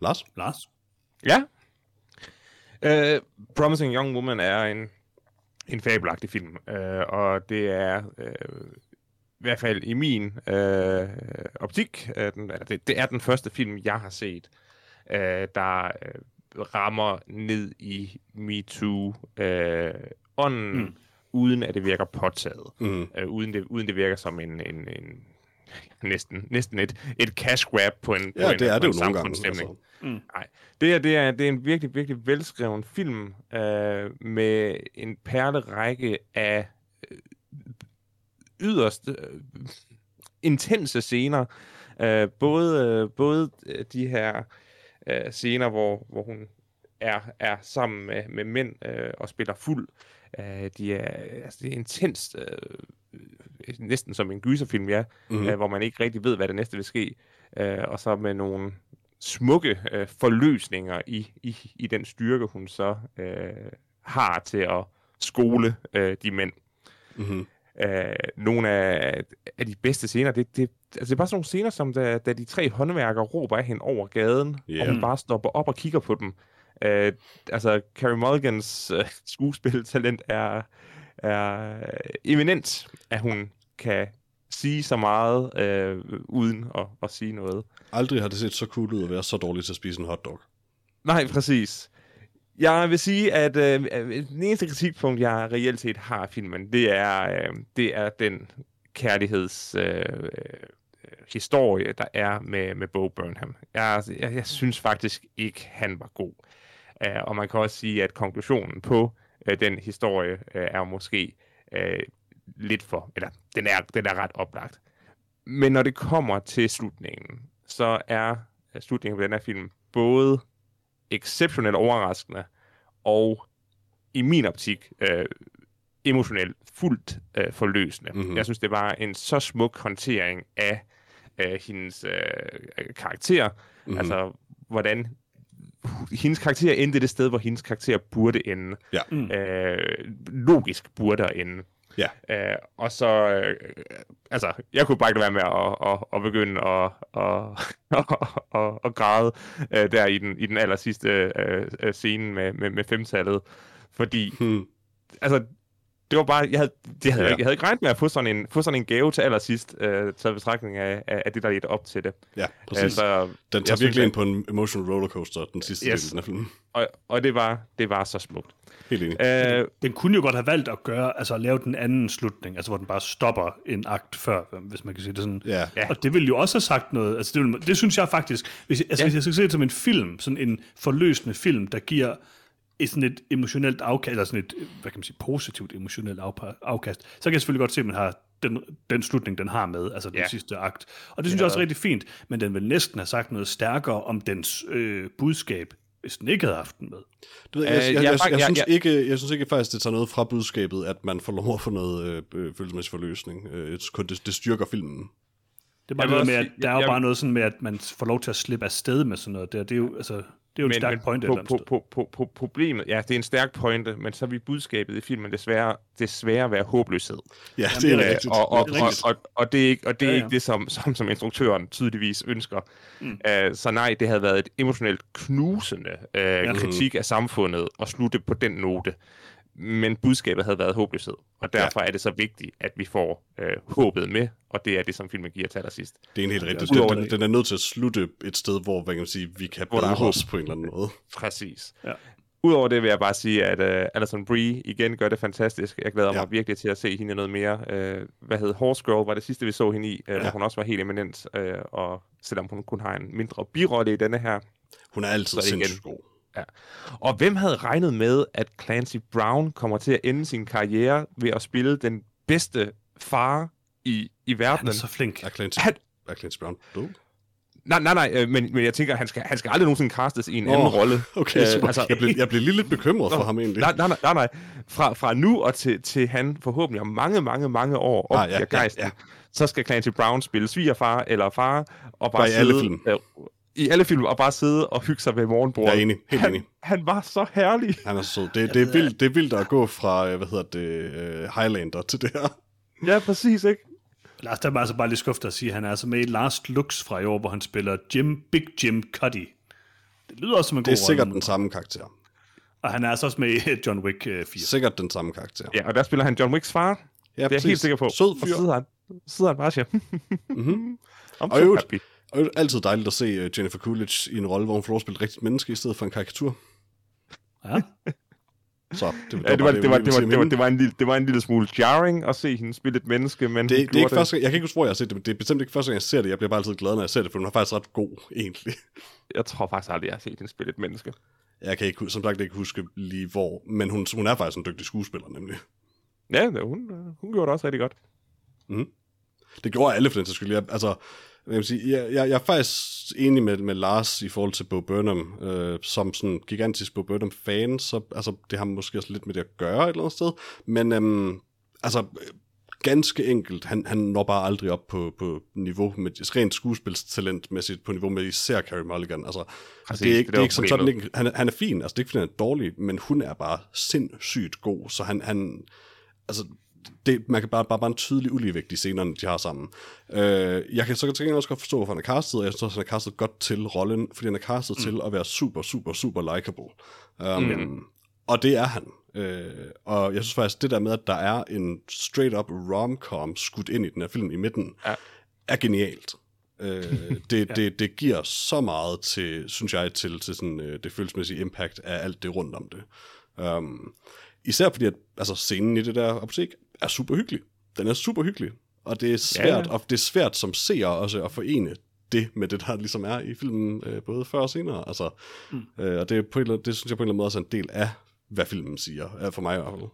Lars? Lars? Ja. Uh, Promising Young Woman er en en fabelagtig film, øh, og det er øh, i hvert fald i min øh, optik, øh, den, altså det, det er den første film, jeg har set, øh, der øh, rammer ned i MeToo-ånden, øh, ånden, mm. uden at det virker påtaget, Mm. øh, uden, det, uden det virker som en, en, en næsten, næsten et, et cash grab på en, på Ja, en, det er på det en jo nogle gange. Altså. Nej, det er, det, er, det er en virkelig, virkelig velskreven film øh, med en perlerække af øh, yderst øh, intense scener. Øh, både, øh, både øh, de her øh, scener, hvor, hvor hun er, er sammen med, med mænd øh, og spiller fuld. Øh, de er, altså, det er intenst, øh, næsten som en gyserfilm, ja, mm. øh, hvor man ikke rigtig ved, hvad det næste vil ske. Øh, og så med nogle smukke øh, forløsninger i, i, i den styrke, hun så øh, har til at skole øh, de mænd. Mhm. Øh, nogle af, af de bedste scener, det, det, altså det er bare sådan nogle scener, som da, da de tre håndværkere råber af hende over gaden, Ja. og hun bare stopper op og kigger på dem. Øh, altså, Carey Mulligans øh, skuespiltalent er, er eminent, at hun kan sige så meget øh, uden at, at sige noget. Aldrig har det set så cool ud at være så dårlig til at spise en hotdog. Nej, præcis. Jeg vil sige, at øh, øh, den eneste kritikpunkt, jeg reelt set har af filmen, det er, øh, det er den kærligheds... Øh, øh, historie, der er med, med Bo Burnham. Jeg, jeg, jeg synes faktisk ikke, han var god. Uh, og man kan også sige, at konklusionen på uh, den historie uh, er måske uh, lidt for... Eller, den er, den er ret oplagt. Men når det kommer til slutningen, så er slutningen på den her film både exceptionelt overraskende og i min optik øh, emotionelt fuldt øh, forløsende. Mhm. Mm-hmm. Jeg synes, det var en så smuk håndtering af øh, hendes øh, karakter. Mhm. Mm-hmm. Altså, hvordan hendes karakter endte det sted, hvor hendes karakter burde ende. Ja. Mm. Øh, logisk burde der ende. Ja. Øh, og så, øh, altså, jeg kunne bare ikke være med at, at, at begynde at, at, at, at, at græde øh, der i den, i den aller sidste øh, øh, scene med, med, med femtallet. Fordi, Hmm. altså, det var bare, jeg havde, det havde Ja. jeg, ikke, jeg havde ikke regnet med at få sådan en, få sådan en gave til allersidst, øh, taget betragtning af, af, det, der ledte op til det. Ja, præcis. Altså, den tager virkelig ind på en emotional rollercoaster, den sidste Yes. del af filmen. og, og det var, det var så smukt. Helt enig. Øh, Den kunne jo godt have valgt at gøre, altså at lave den anden slutning, altså hvor den bare stopper en akt før, hvis man kan sige det sådan. Ja. Og det ville jo også have sagt noget, altså det, vil, det synes jeg faktisk, hvis, jeg- altså Ja. hvis jeg skal se det som en film, sådan en forløsende film, der giver et sådan et emotionelt afkast, eller sådan et, hvad kan man sige, positivt emotionelt afkast, så kan jeg selvfølgelig godt se, at man har den, den slutning, den har med, altså den Ja. sidste akt. Og det synes jeg også er rigtig fint, men den vil næsten have sagt noget stærkere om dens øh, budskab, hvis den ikke havde haft den med. Du ved, jeg, jeg, Øh, jeg, jeg jeg, jeg, synes ikke, jeg synes ikke faktisk, det tager noget fra budskabet, at man får lov at få noget øh, øh, følelsesmæssig forløsning. Øh, jeg synes kun, det, det styrker filmen. Det er bare noget med, at der er jo bare noget sådan med, at man får lov til at slippe afsted med sådan noget der. Det er jo, altså, det er jo en stærk point et på, eller andet på, sted. på, på, på, problemet, ja, det er en stærk pointe, men så vil budskabet i filmen desværre, desværre være håbløshed. Ja, det er rigtigt. Og, og, Det er og, og, og, det er ikke, og det er Ja, ja, ikke det, som, som, som instruktøren tydeligvis ønsker. Mm. Uh, så nej, det havde været et emotionelt knusende uh, ja. kritik af samfundet at slutte på den note. Men budskabet havde været håbløshed, og derfor ja. er det så vigtigt, at vi får uh, håbet med, og det er det, som filmen giver til allersidst. Det er en helt. Udover Den, den, den er nødt til at slutte et sted, hvor hvad kan man sige, vi kan håb. os på en eller anden måde. Præcis. Ja. Udover det vil jeg bare sige, at uh, Alison Brie igen gør det fantastisk. Jeg glæder Ja. mig virkelig til at se hende noget mere. Uh, hvad hed Horse Girl var det sidste, vi så hende i, uh, ja. Hvor hun også var helt eminent. Uh, og selvom hun kun har en mindre birolle i denne her. Hun er altid sindssygt god. Og hvem havde regnet med, at Clancy Brown kommer til at ende sin karriere ved at spille den bedste far i, i Han verdenen? er så flink. Er Clancy, Han- er Clancy Brown død? Nej, nej, nej, øh, men, men jeg tænker, han skal, han skal aldrig nogensinde castes i en Nå, anden rolle. Okay, Øh, altså- jeg, blev, jeg blev lige lidt bekymret for ham egentlig. Nej, nej, nej, nej, nej. Fra, fra nu og til, til han forhåbentlig om mange, mange, mange år Ah, ja, ah, ja, gejsten, ja. så skal Clancy Brown spille svigerfar eller far, og bare, Bare i sidde, alle film. Øh, I alle film, og bare sidde og hygge sig ved morgenbordet. Jeg er enig, helt han, enig. Han var så herlig. Han er så sød. Det, det, er vildt, det er vildt at gå fra, øh, hvad hedder det, uh, Highlander til det her. Ja, præcis, ikke? Lars, der er altså bare lige skuffet at sige, at han er altså med i Last Looks fra i år, hvor han spiller Jim, Big Jim Cuddy. Det lyder også som en Det god er sikkert rolle. den samme karakter. Og han er altså også med i John Wick øh, 4. Sikkert den samme karakter. Ja, og der spiller han John Wicks far. Ja, det er jeg helt sikker på. Sød Og fyr. sidder han, sidder han bare og siger, Mhm. I'm Og so øvrigt- happy. Og det er altid dejligt at se øh, Jennifer Coolidge i en rolle, hvor hun får lov at spille et rigtigt menneske, i stedet for en karikatur. Ja. Så det, Ja, det var, det, var, det, var, det, var, det, var, det, en lille, det var en lille smule jarring at se hende spille et menneske, men det, det er ikke gjorde første gang, jeg kan ikke huske, hvor jeg har set det, men det er bestemt ikke første gang, jeg ser det. Jeg bliver bare altid glad, når jeg ser det, for hun er faktisk ret god, egentlig. Jeg tror faktisk aldrig, jeg har set hende spille et menneske. Jeg kan ikke, som sagt ikke huske lige hvor, men hun, hun er faktisk en dygtig skuespiller, nemlig. Ja, det- hun, hun gjorde det også rigtig godt. Det gjorde alle for den sags skyld. Jeg, altså, jeg, vil sige, jeg, jeg, jeg er faktisk enig med, med Lars i forhold til Bo Burnham. Øh, som sådan gigantisk Bo Burnham-fan, så altså, det har måske også lidt med det at gøre et eller andet sted. Men øhm, altså, ganske enkelt, han, han når bare aldrig op på, på niveau med rent skuespilstalentmæssigt på niveau med især Carey Mulligan. Altså, Præcis, det er ikke, det er ikke sådan, problemet. ikke, han, er- han er fin, altså det er ikke fordi, han er dårlig, men hun er bare sindssygt god, så han, han altså, det, man kan bare, bare, bare en tydelig uligevægt i scenerne, de har sammen. Øh, jeg kan så til gengæld også godt forstå, hvorfor han er castet, og jeg synes han er castet godt til rollen, fordi han er castet mm. til at være super, super, super likable. Um, mm. Og det er han. Øh, og jeg synes faktisk, det der med, at der er en straight-up rom-com skudt ind i den her film i midten, Ja. er genialt. Øh, det, ja. det, det giver så meget til, synes jeg, til, til sådan, øh, det følelsesmæssige impact af alt det rundt om det. Um, især fordi, at altså, scenen i det der apotek er super hyggelig. Den er super hyggelig. Og det er svært, Ja. ja. og det er svært som seer også at forene det med det, der ligesom er i filmen, øh, både før og senere. Altså, mm. øh, og det, er på eller det synes jeg på en eller anden måde også er en del af, hvad filmen siger, øh, for mig i hvert fald.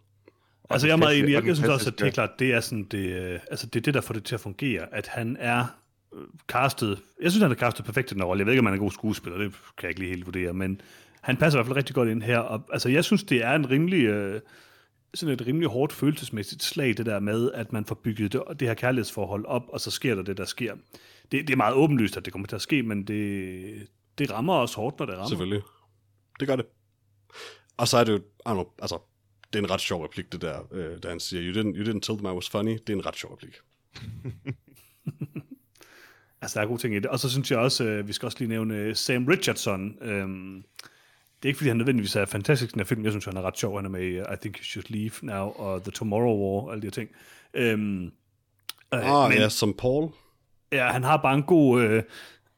Altså, jeg er meget enig. Jeg, jeg synes også, at det er klart, det er sådan det, øh, altså det er det, der får det til at fungere, at han er øh, castet, jeg synes, han er castet perfekt i den rolle. Jeg ved ikke, om han er en god skuespiller, det kan jeg ikke lige helt vurdere, men han passer i hvert fald rigtig godt ind her. Og, altså, jeg synes, det er en rimelig, øh, sådan et rimelig hårdt følelsesmæssigt slag, det der med, at man får bygget det, det her kærlighedsforhold op, og så sker der det, der sker. Det, det er meget åbenlyst, at det kommer til at ske, men det, det rammer også hårdt, når det rammer. Selvfølgelig. Det gør det. Og så er det jo, altså, det er en ret sjov replik, det der, øh, da han siger, you didn't, you didn't tell them I was funny. Det er en ret sjov replik. Altså, der er gode ting i det. Og så synes jeg også, øh, vi skal også lige nævne øh, Sam Richardson. Øhm, det er ikke, fordi han nødvendigvis er fantastisk i den her film. Jeg synes, han er ret sjov. Han er med i øh, I Think You Should Leave Now og The Tomorrow War og alle de her ting. Øhm, øh, Ah, men ja, som Paul. ja, han har bare en god... Øh,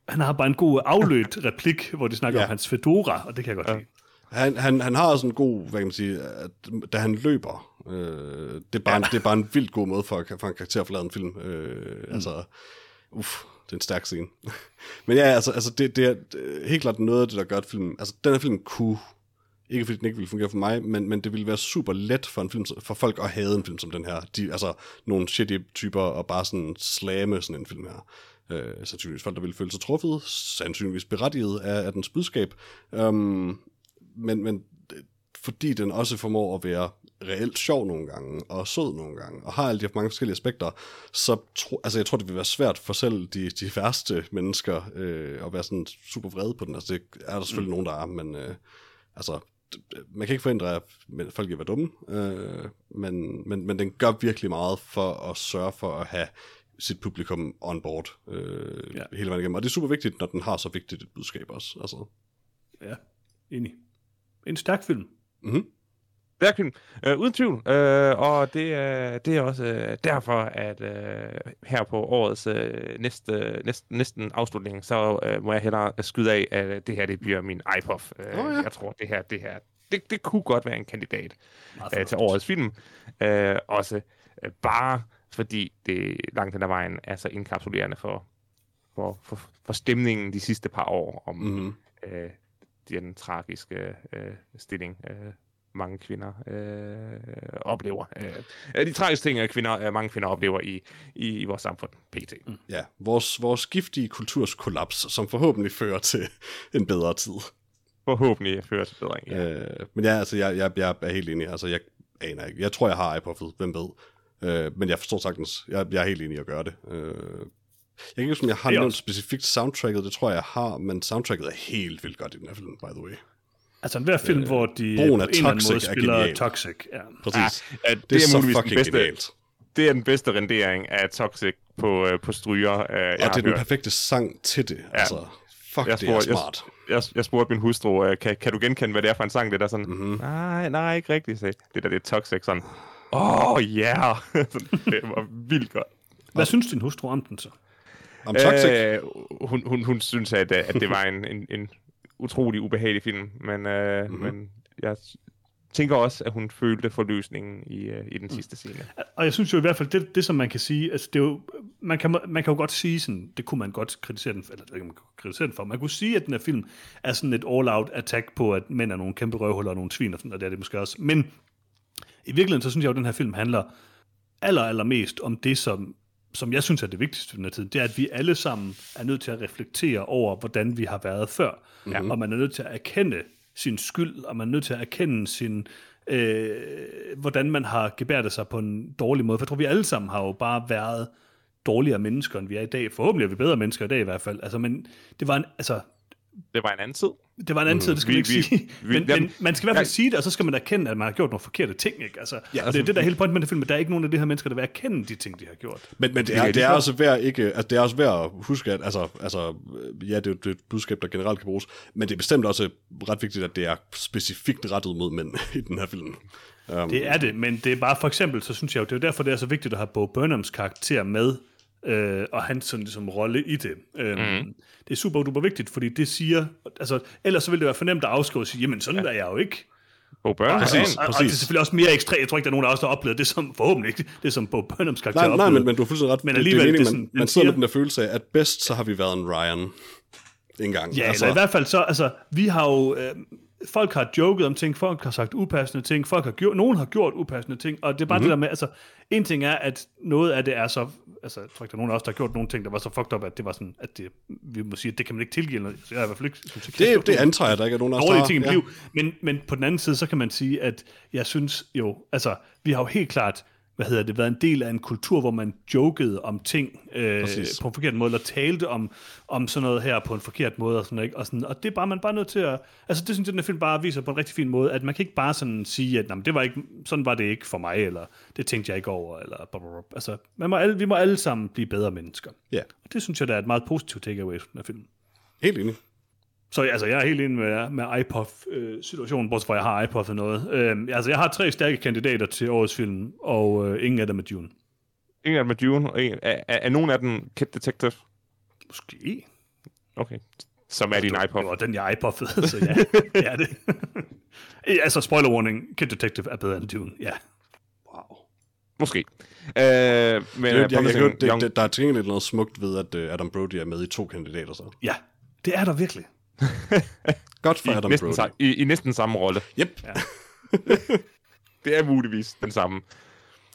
han har bare en god aflødt replik, hvor de snakker Ja. om hans fedora, og det kan jeg godt ja. lide. Han, han, han har også en god, hvad kan man sige, at, da han løber, øh, det, er bare, ja. det er bare en vildt god måde for, for en karakter at forlade en film. Øh, mm. Altså, uff, det er en stærk scene. Men ja, altså, altså det, det er øh, helt klart noget af det, der gør, at filmen, altså den her film kunne, ikke fordi den ikke ville fungere for mig, men, men det ville være super let for, en film, for folk at have en film som den her. De, altså nogle shitty typer og bare sådan slamme sådan en film her. Øh, sandsynligvis folk, der ville føle sig truffet, sandsynligvis berettiget af, af dens budskab. Øhm, men, men øh, fordi den også formår at være reelt sjov nogle gange, og sød nogle gange, og har alle de mange forskellige aspekter, så tro, altså jeg tror, det vil være svært for selv de, de værste mennesker øh, at være sådan super vrede på den. Altså det er der selvfølgelig mm. nogen, der er, men øh, altså man kan ikke forhindre, at folk kan være dumme, øh, men, men, men den gør virkelig meget for at sørge for at have sit publikum on board øh, ja. hele vejen igennem. Og det er super vigtigt, når den har så vigtigt et budskab også. Altså. Ja, enig. En stærk film. Mm-hmm. Film, øh, uden tvivl. Øh, og det, er det er også øh, derfor, at øh, her på årets øh, næste, næste, næsten afslutning, så øh, må jeg hellere skyde af, at øh, det her det bliver min iPof. Øh, Åh, ja. Jeg tror, det her, det her det, det kunne godt være en kandidat øh, til årets film. Øh, også øh, bare fordi det langt hen ad vejen er så indkapsulerende for, for, for, for stemningen de sidste par år om Mm-hmm. øh, den tragiske øh, stilling, øh, mange kvinder øh, oplever. Øh, de tragiske ting, kvinder, øh, mange kvinder oplever i, i, i vores samfund, pt. Mm. Ja, vores, vores giftige kulturskollaps, som forhåbentlig fører til en bedre tid. Forhåbentlig fører til bedring. Ja. Øh, men ja, altså, jeg, jeg, jeg er helt enig. Altså, jeg aner ikke. Jeg tror, jeg har iPod'et. Hvem ved? Øh, men jeg forstår sagtens. Jeg, jeg er helt enig i at gøre det. Øh, jeg kan ikke huske, om jeg har nævnt specifikt soundtracket. Det tror jeg, jeg har. Men soundtracket er helt vildt godt i den her film, by the way. Altså, hver film, hvor de på af en eller anden måde er spiller genial. Toxic. Ja. Præcis. Ja, det, det er, er så muligvis den fucking bedste- genialt. Det er den bedste rendering af Toxic på, øh, på stryger, øh, jeg Og det har er den hørt. perfekte sang til det. Ja. Altså, Fuck, Jeg det er spurgte- jeg- smart. Jeg, jeg spurgte min hustru, øh, kan, kan du genkende, hvad det er for en sang? Det der sådan, Mhm. mm-hmm. nej, nej, ikke rigtigt. Sagde. Det der, det er toxic, sådan, åh, oh, yeah. Det var vildt godt. Hvad synes din hustru om den så? Om Toxic, Øh, hun, hun, hun synes, at, øh, at det var en, en, en utrolig ubehagelig film, men, øh, Mhm. mm-hmm. men jeg tænker også, at hun følte forløsningen i, øh, i den sidste scene. Og jeg synes jo i hvert fald, det, det som man kan sige, altså det er jo, man kan, man kan jo godt sige sådan, det kunne man godt kritisere den for, eller det man kunne kritisere den for, man kunne sige, at den her film er sådan et all-out attack på, at mænd er nogle kæmpe røvhuller og nogle svin og sådan, og det er det måske også. Men i virkeligheden, så synes jeg jo, at den her film handler aller, allermest om det, som, som jeg synes er det vigtigste i den tid, det er, at vi alle sammen er nødt til at reflektere over, hvordan vi har været før. Ja. Og man er nødt til at erkende sin skyld, og man er nødt til at erkende sin, øh, hvordan man har gebærdet sig på en dårlig måde. For jeg tror, vi alle sammen har jo bare været dårligere mennesker, end vi er i dag. Forhåbentlig er vi bedre mennesker i dag i hvert fald. Altså, men det var en, altså, Det var en anden tid. Det var en anden tid, det skal Vi- man ikke vi- sige. vi- men, jamen, men man skal i hvert fald jeg- sige det, og så skal man erkende, at man har gjort nogle forkerte ting. Ikke? Altså, ja, altså, det er det, der er hele pointen med den film, at der er ikke nogen af de her mennesker, der vil erkende de ting, de har gjort. Men, men det, er er, de det er så. også værd ikke, altså det er også værd at huske, at altså, altså, ja, det er, jo- det er et budskab, der generelt kan bruges, men det er bestemt også ret vigtigt, at det er specifikt rettet mod mænd i den her film. Um, Det er det, men det er bare for eksempel, så synes jeg jo, det er jo derfor, det er så vigtigt at have Bo Burnhams karakter med, øh, og hans sådan ligesom rolle i det. Øhm, mm. Det er super duper vigtigt, fordi det siger, altså, ellers så ville det være fornemt at afskrive og sige, jamen sådan ja. er jeg jo ikke. Bo Burnham. Præcis. Og, og, det er selvfølgelig også mere ekstremt. Jeg tror ikke, der er nogen af os, der har oplevet det som, forhåbentlig ikke, det som Bo Burnhams karakter nej, nej, men, men du har fuldstændig ret. Men Det- alligevel, det det er meningen, sådan, man, sidder siger- med den der følelse af, at bedst så har vi været en Ryan en gang. Ja, altså, eller i hvert fald så, altså, vi har jo, øh, folk har joket om ting, folk har sagt upassende ting, folk har gjort, nogen har gjort upassende ting, og det er bare mm-hmm. det der med, altså, en ting er, at noget af det er så, altså, jeg tror ikke, der er nogen af os, der har gjort nogle ting, der var så fucked up, at det var sådan, at det, vi må sige, at det kan man ikke tilgive, eller, jeg i hvert fald ikke, synes, det, det nogen antager jeg, der ikke er nogen af os, der har. ting i Ja. liv. Men, men på den anden side, så kan man sige, at jeg synes jo, altså, vi har jo helt klart, hvad hedder det, været en del af en kultur, hvor man jokede om ting øh, Præcis. på en forkert måde, eller talte om, om sådan noget her på en forkert måde, og sådan, ikke? Og, sådan, og det er bare, man er bare nødt til at, altså det synes jeg, den her film bare viser på en rigtig fin måde, at man kan ikke bare sådan sige, at "Nå, men det var ikke, sådan var det ikke for mig, eller det tænkte jeg ikke over, eller blah. altså, man må alle, vi må alle sammen blive bedre mennesker. Ja, Og det synes jeg, der er et meget positivt takeaway fra den her film. helt enig. Så altså, jeg er helt enig med, med iPod-situationen, bortset fra, at jeg har iPod og noget. Øhm, altså, jeg har tre stærke kandidater til årets film, og øh, ingen af dem er Dune. Ingen af dem er Dune, og en, er, er, er nogen af dem Kid Detective? Måske. Okay. Som er din iPod. Det var den, jeg iPod så ja, det er det. Altså, spoiler warning, Kid Detective er bedre end Dune, ja. Wow. Måske. Øh, men Jeg, øh, jeg, jeg, jeg, det, det, der er til gengæld noget smukt ved, at uh, Adam Brody er med i to kandidater. Så. Ja, det er der virkelig. Godt for i, Adam næsten, Brody. sa- i, i næsten samme rolle. Yep. Det er muligvis den samme.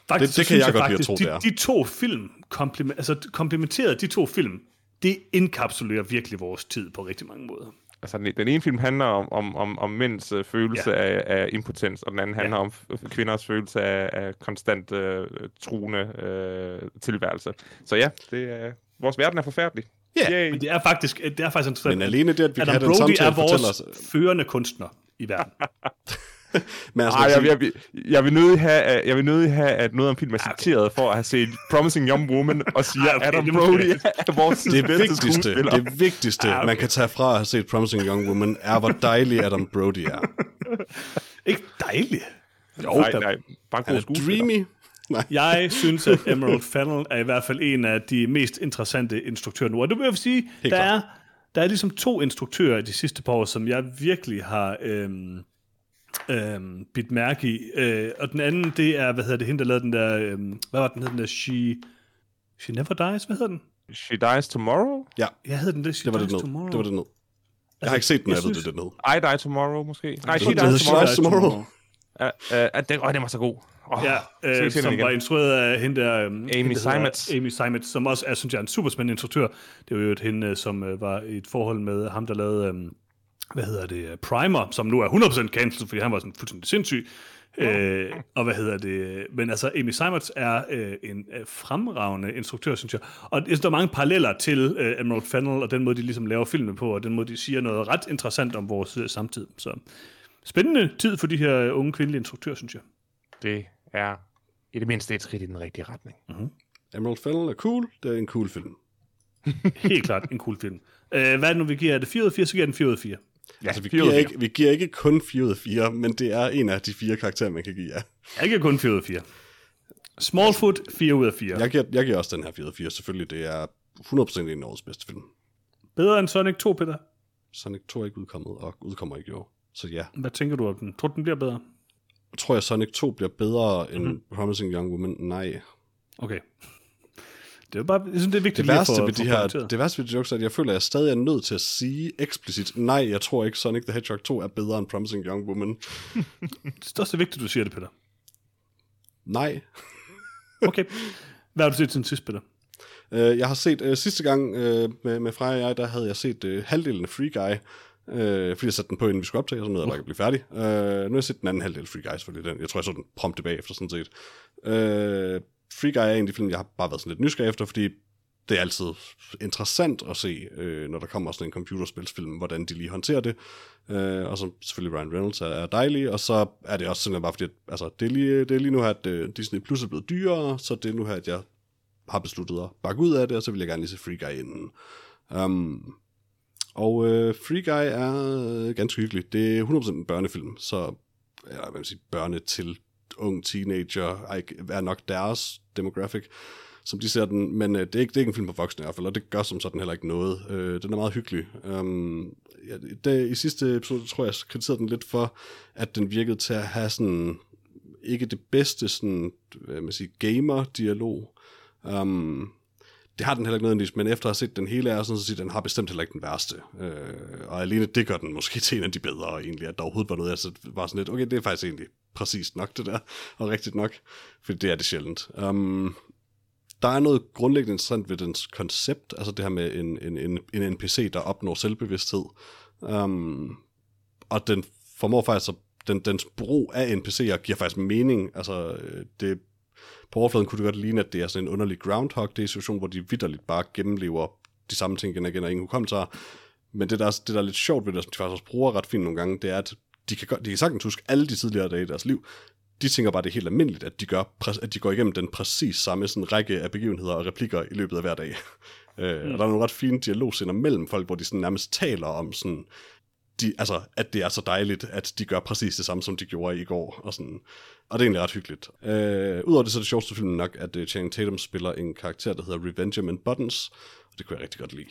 Faktisk, Det- det kan synes jeg godt lide at tro, de, det er. de to film, kompliment, altså komplementerede de to film, det indkapsulerer virkelig vores tid på rigtig mange måder. Altså, den, den ene film handler om, om, om, om mænds øh, følelse Ja. ja. af, af impotens, og den anden handler om f- kvinders følelse af, af konstant øh, truende øh, tilværelse. Så ja, det er, vores verden er forfærdelig. Ja, Yay. Men det er faktisk, det er faktisk interessant. Men alene det, at vi kan Adam have den Brody samtale, er fortæller vores os... førende kunstner i verden. Men altså, Ej, jeg, jeg, jeg, vil nødig have, at- jeg vil nødig have, at noget om film er citeret for at have set Promising Young Woman og siger, Ej, okay, Adam Brody er vores det vigtigste, det vigtigste Ah, okay. man kan tage fra at have set Promising Young Woman, er, hvor dejlig Adam Brody er. Ikke dejligt. Jo, nej, nej, bare Han god er skuespiller. dreamy. Nej. Jeg synes, at Emerald Fennell er i hvert fald en af de mest interessante instruktører nu. Og det vil jeg sige, der er, der er ligesom to instruktører i de sidste par år, som jeg virkelig har øhm, øhm, bidt mærke i. Øh, og den anden, det er, hvad hedder det, hende, der lavede den der, øhm, hvad var den, hed den der, She, She Never Dies, hvad hedder den? She Dies Tomorrow? Ja, Jeg hed den det, She det var Dies det. Tomorrow. Det var det ned. Jeg har ikke set den, jeg jeg, ved synes- det, det er ned. I Die Tomorrow, måske? Nej, She det Dies hedder Tomorrow. She Dies Tomorrow. Uh, uh, den, oh, den var så god. Oh, Ja, øh, som igen. var instrueret af hende der... Øhm, hende, der hedder Seimetz. Amy Seimetz, som også er, synes jeg, en super spændende instruktør. Det var jo et hende, øh, som øh, var i et forhold med ham, der lavede, øhm, hvad hedder det, øh, Primer, som nu er 100% cancelled, fordi han var sådan fuldstændig sindssyg. Øh, og hvad hedder det? Men altså, Amy Seimetz er øh, en øh, fremragende instruktør, synes jeg. Og jeg synes, der er mange paralleller til øh, Emerald Fennell, og den måde, de ligesom laver filmen på, og den måde, de siger noget ret interessant om vores øh, samtid. Så spændende tid for de her øh, unge kvindelige instruktører, synes jeg. Det er i det mindste et skridt i den rigtige retning. Emerald Fennell er cool. Det er en cool film. Helt klart en cool film. Uh, hvad er det nu, vi giver? Er det 4 ud af 4, så giver den 4 ud af 4. Ja, altså, vi, giver ikke, vi giver ikke kun 4 ud af 4, men det er en af de fire karakterer, man kan give, ja. Jeg giver kun 4 ud af 4. Smallfoot, 4 ud af 4. Jeg giver, jeg giver også den her 4 ud af 4, selvfølgelig. Det er 100% en af årets bedste film. Bedre end Sonic 2, Peter? Sonic 2 er ikke udkommet, og udkommer ikke i år. Så ja. Hvad tænker du om den? Tror du, den bliver bedre? Tror jeg, Sonic 2 bliver bedre end mm-hmm. Promising Young Woman? Nej. Okay. Det er bare, jeg synes, det er vigtigt det værste lige ved de her, det værste ved de jokes er, at jeg føler, at jeg stadig er nødt til at sige eksplicit, nej, jeg tror ikke, Sonic the Hedgehog 2 er bedre end Promising Young Woman. det er også vigtigt, du siger det, Peter. Nej. okay. Hvad har du set til sidst, Peter? Uh, jeg har set, uh, sidste gang uh, med, med Freja og jeg, der havde jeg set uh, halvdelen af Free Guy, Øh, fordi jeg satte den på, inden vi skulle optage, og sådan noget, at der kan blive færdig. Øh, nu har jeg set den anden halvdel af Free Guys, fordi den. Jeg tror, jeg så den prompt tilbage efter sådan set. Øh, Free Guy er en af de film, jeg har bare været sådan lidt nysgerrig efter, fordi det er altid interessant at se, øh, når der kommer sådan en computerspilsfilm, hvordan de lige håndterer det. Øh, og så selvfølgelig Ryan Reynolds er, er dejlig, og så er det også simpelthen bare fordi, at, altså, det, er lige, det er lige nu her, at øh, Disney Plus er blevet dyrere, så det er nu her, at jeg har besluttet at bakke ud af det, og så vil jeg gerne lige se Free Guy inden. Um, og øh, Free Guy er øh, ganske hyggelig. Det er 100% en børnefilm, så eller, hvad vil sige, børne til ung teenager er nok deres demographic, som de ser den, men øh, det, er ikke, det er ikke en film for voksne i hvert fald, og det gør som sådan heller ikke noget. Øh, den er meget hyggelig. Um, ja, det, I sidste episode tror jeg, jeg kritiserede den lidt for, at den virkede til at have sådan, ikke det bedste sådan, hvad man siger, gamer-dialog. Um, det har den heller ikke nødvendigvis, men efter at have set den hele er sådan, så siger den har bestemt heller ikke den værste. Øh, og alene det gør den måske til en af de bedre egentlig, at der overhovedet var noget, jeg så var sådan lidt, okay, det er faktisk egentlig præcist nok det der, og rigtigt nok, for det er det sjældent. Um, der er noget grundlæggende interessant ved dens koncept, altså det her med en, en, en, en NPC, der opnår selvbevidsthed. Um, og den formår faktisk at den, dens brug af NPC'er giver faktisk mening. Altså, øh, det, på overfladen kunne det godt ligne, at det er sådan en underlig groundhog, det er en situation, hvor de vidderligt bare gennemlever de samme ting igen og igen, og ingen hukommelse Men det der, det, der er lidt sjovt ved det, som de faktisk også bruger ret fint nogle gange, det er, at de kan, de kan sagtens huske alle de tidligere dage i deres liv. De tænker bare, det er helt almindeligt, at de, gør, at de går igennem den præcis samme sådan, række af begivenheder og replikker i løbet af hver dag. Øh, mm. Og der er nogle ret fine dialogscener mellem folk, hvor de sådan nærmest taler om sådan, de, altså, at det er så dejligt, at de gør præcis det samme, som de gjorde i går. Og, sådan. og det er egentlig ret hyggeligt. Øh, Udover det, så er det sjoveste film nok, at uh, Channing Tatum spiller en karakter, der hedder Revengeman Buttons. Og det kunne jeg rigtig godt lide.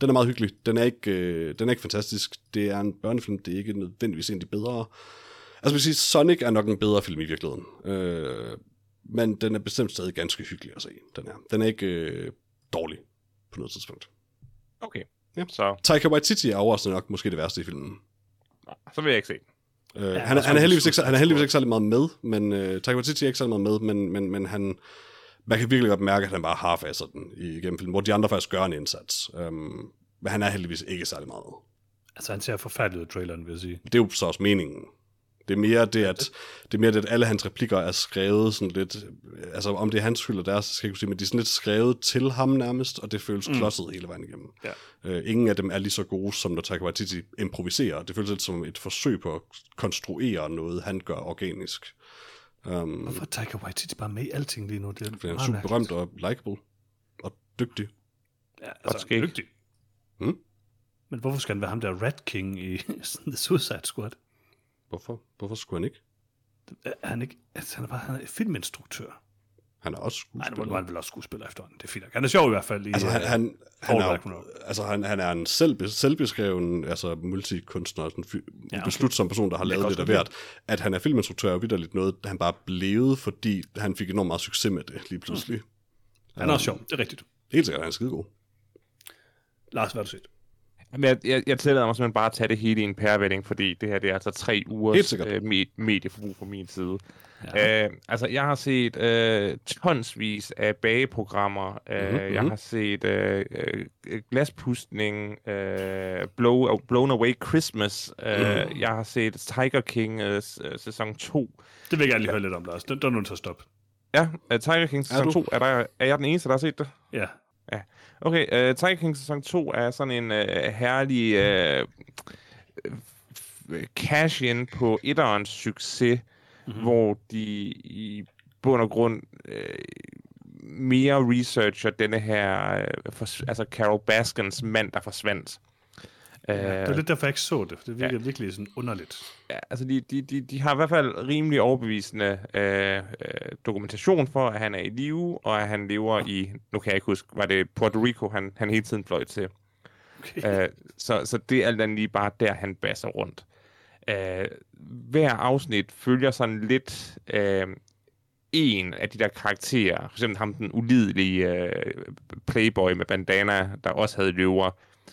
Den er meget hyggelig. Den er ikke, øh, den er ikke fantastisk. Det er en børnefilm. Det er ikke nødvendigvis en af de bedre. Altså, vil sige, Sonic er nok en bedre film i virkeligheden. Øh, men den er bestemt stadig ganske hyggelig at se, den her. Den er ikke øh, dårlig på noget tidspunkt. Okay. Ja. Så. Taika Waititi er overraskende nok måske det værste i filmen. Så vil jeg ikke se Øh, ja, han, han, er heldigvis ikke, han er heldigvis ikke særlig meget med, men uh, Taika Waititi er ikke særlig meget med, men, men, men han, man kan virkelig godt mærke, at han bare har den igennem filmen, hvor de andre faktisk gør en indsats. Um, men han er heldigvis ikke særlig meget med. Altså, han ser forfærdelig ud i traileren, vil jeg sige. Det er jo så også meningen. Det er mere det, at, det er mere det, at alle hans replikker er skrevet sådan lidt, altså om det er hans skyld eller deres, skal jeg ikke sige, men de er sådan lidt skrevet til ham nærmest, og det føles mm. klodset hele vejen igennem. Ja. Uh, ingen af dem er lige så gode, som når Taika Waititi improviserer. Det føles lidt som et forsøg på at konstruere noget, han gør organisk. Um, Hvorfor er Taika Waititi bare med i alting lige nu? Det er, er super berømt og likable og dygtig. Ja, altså og dygtig. Hmm? Men hvorfor skal han være ham der Rat King i The Suicide Squad? Hvorfor? Hvorfor skulle han ikke? Er han ikke? Altså, han er bare han er filminstruktør. Han er også skuespiller. Nej, han er vel også skuespiller efterhånden. Det er fint. Han er sjov i hvert fald. I, altså, han, han, han, er, altså, han, han er en selv, selvbeskreven altså, multikunstner, en ja, okay. beslutsom person, der har lavet det der hvert. At han er filminstruktør er vidderligt noget, han bare blevet, fordi han fik enormt meget succes med det lige pludselig. Mm. Han er også sjov, det er rigtigt. Helt sikkert, han er skidegod. Lars, hvad har du set? Jamen, jeg, jeg, jeg tillader mig simpelthen bare at tage det hele i en pærevælling, fordi det her det er altså tre ugers øh, med, medieforbrug fra min side. Ja. Øh, altså, jeg har set øh, tonsvis af bageprogrammer. Øh, mm-hmm. Jeg har set øh, øh, glaspustning, øh, Blow, Blown Away Christmas. Øh, mm. Jeg har set Tiger King øh, sæson 2. Det vil jeg gerne lige høre lidt om, Lars. Den, der er nødt til at stoppe. Ja, uh, Tiger King sæson 2. Er, der, er jeg den eneste, der har set det? Ja. Ja. Okay, uh, Tiger King sæson 2 er sådan en uh, herlig uh, cash-in på etterens succes, mm-hmm. hvor de i bund og grund uh, mere researcher denne her, øh, for, altså Carol Baskins mand, der forsvandt. Ja, det er lidt derfor, jeg ikke så det. Det virker ja. virkelig sådan underligt. Ja, altså de, de, de, de har i hvert fald rimelig overbevisende øh, øh, dokumentation for, at han er i live, og at han lever i, nu kan jeg ikke huske, var det Puerto Rico, han, han hele tiden fløj til. Okay. Øh, så, så det er alt andet lige bare der, han basser rundt. Øh, hver afsnit følger sådan lidt øh, en af de der karakterer. For eksempel ham, den ulidelige øh, playboy med bandana, der også havde løver.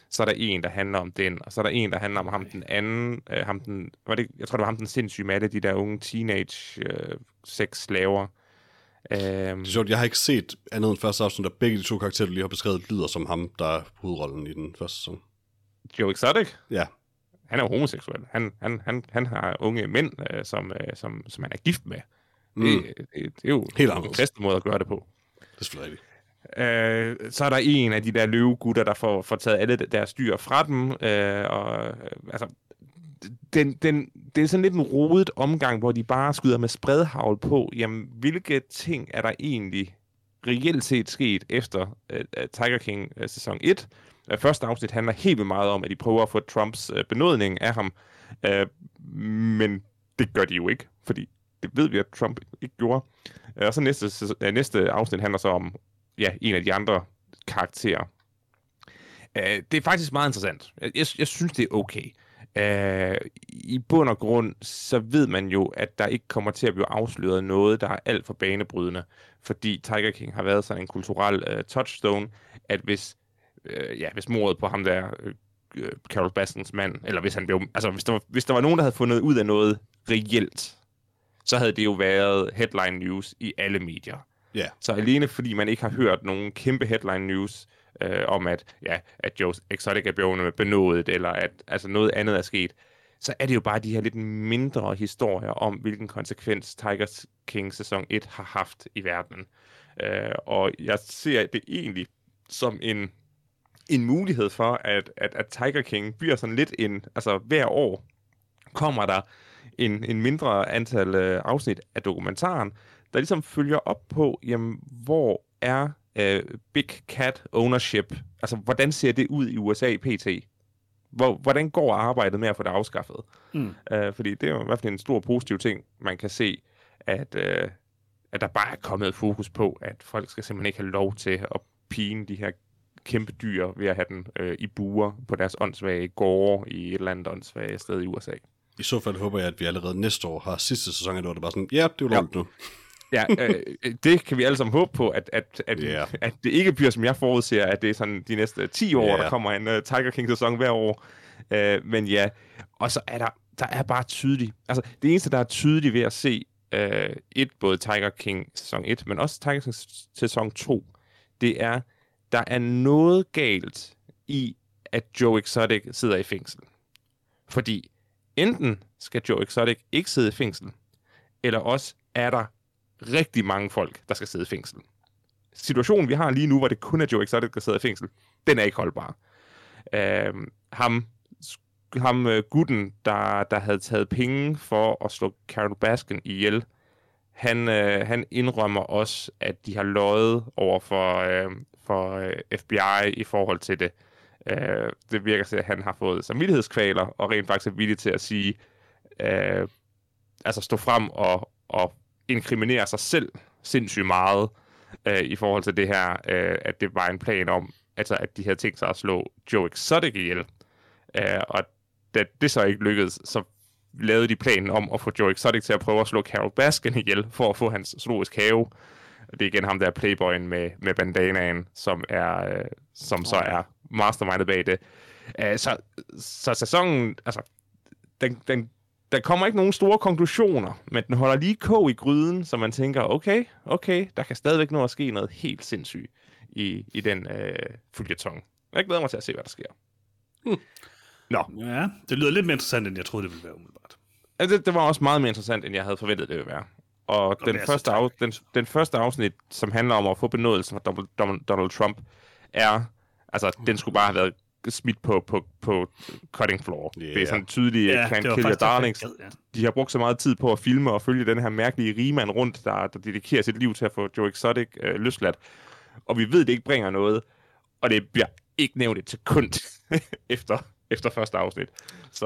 Så er der en, der handler om den, og så er der en, der handler om ham den anden. Øh, ham den, var det, jeg tror, det var ham den sindssyge med alle de der unge teenage øh, sex-slaver. Um, det er sjovt, jeg har ikke set andet end første afsnit, der begge de to karakterer, du lige har beskrevet, lyder som ham, der er hovedrollen i den første sæson. Joe Exotic? Ja. Han er jo homoseksuel. Han, han, han, han har unge mænd, øh, som, øh, som, som han er gift med. Mm. Det, det, det er jo Helt den bedste måde at gøre det på. Det er selvfølgelig rigtigt. Øh, så er der en af de der løvegutter, der får, får taget alle deres dyr fra dem. Øh, og, øh, altså, den, den, det er sådan lidt en rodet omgang, hvor de bare skyder med spredhavl på, jamen, hvilke ting er der egentlig reelt set sket efter uh, Tiger King uh, sæson 1. Uh, første afsnit handler helt vildt meget om, at de prøver at få Trumps uh, benådning af ham, uh, men det gør de jo ikke, fordi det ved vi, at Trump ikke gjorde. Og så næste, næste afsnit handler så om ja, en af de andre karakterer. Uh, det er faktisk meget interessant. Jeg, jeg, jeg synes, det er okay. Uh, I bund og grund, så ved man jo, at der ikke kommer til at blive afsløret noget, der er alt for banebrydende, fordi Tiger King har været sådan en kulturel uh, touchstone, at hvis, uh, ja, hvis mordet på ham der, uh, Carol Baskins mand, eller hvis han blev, altså hvis der, var, hvis der var nogen, der havde fundet ud af noget reelt, så havde det jo været headline news i alle medier. Yeah. Så alene fordi man ikke har hørt nogen kæmpe headline news, øh, om, at, ja, at Joe Exotic er blevet benådet, eller at altså noget andet er sket, så er det jo bare de her lidt mindre historier om, hvilken konsekvens Tiger King sæson 1 har haft i verden. Øh, og jeg ser det egentlig som en, en mulighed for, at, at, at Tiger King bliver sådan lidt en, altså hver år kommer der en, en mindre antal øh, afsnit af dokumentaren, der ligesom følger op på, jamen, hvor er uh, big cat ownership, altså hvordan ser det ud i USA pt? Hvor, hvordan går arbejdet med at få det afskaffet? Mm. Uh, fordi det er jo i hvert fald en stor positiv ting, man kan se, at, uh, at der bare er kommet fokus på, at folk skal simpelthen ikke have lov til at pine de her kæmpe dyr ved at have den uh, i buer på deres åndssvage gårde i et eller andet åndssvage sted i USA. I så fald håber jeg, at vi allerede næste år har sidste sæson, hvor det bare sådan, ja, det er jo ja. nu. Ja, øh, det kan vi alle sammen håbe på, at, at, at, yeah. at det ikke bliver, som jeg forudser, at det er sådan de næste 10 år, yeah. der kommer en uh, Tiger King-sæson hver år. Uh, men ja, og så er der, der er bare tydeligt, altså det eneste, der er tydeligt ved at se uh, et, både Tiger King sæson 1, men også Tiger King sæson 2, det er, der er noget galt i, at Joe Exotic sidder i fængsel. Fordi enten skal Joe Exotic ikke sidde i fængsel, eller også er der rigtig mange folk, der skal sidde i fængsel. Situationen, vi har lige nu, hvor det kun er Joe Exotic, der sidder i fængsel, den er ikke holdbar. Øhm, øh, ham, ham uh, gutten, der, der havde taget penge for at slå Carol Baskin ihjel, han, øh, han indrømmer også, at de har løjet over for, øh, for øh, FBI i forhold til det. Øh, det virker til, at han har fået samvittighedskvaler, og rent faktisk er villig til at sige, øh, altså stå frem og, og inkriminerer sig selv sindssygt meget øh, i forhold til det her, øh, at det var en plan om, altså at de havde tænkt sig at slå Joe Exotic ihjel. Øh, og da det så ikke lykkedes, så lavede de planen om at få Joe Exotic til at prøve at slå Carol Baskin ihjel, for at få hans zoologisk have. Det er igen ham der playboyen med, med bandanaen, som, er, øh, som så er mastermindet bag det. Øh, så, så sæsonen, altså, den, den der kommer ikke nogen store konklusioner, men den holder lige kog i gryden, så man tænker, okay, okay, der kan stadigvæk nå at ske noget helt sindssygt i, i den øh, følgetong. Jeg glæder mig til at se, hvad der sker. Hmm. Nå. Ja, det lyder lidt mere interessant, end jeg troede, det ville være umiddelbart. Ja, det, det var også meget mere interessant, end jeg havde forventet, det ville være. Og den første, af, den, den første afsnit, som handler om at få benådelsen fra Donald, Donald Trump, er, altså, den skulle bare have været smidt på, på, på cutting floor. Yeah. Det er sådan tydeligt, ja, Can't Kill Your Darlings. gad, ja. De har brugt så meget tid på at filme og følge den her mærkelige rigmand rundt, der, der dedikerer sit liv til at få Joe Exotic øh, løsladt. Og vi ved, det ikke bringer noget, og det bliver ikke nævnt et sekund efter, efter første afsnit. Så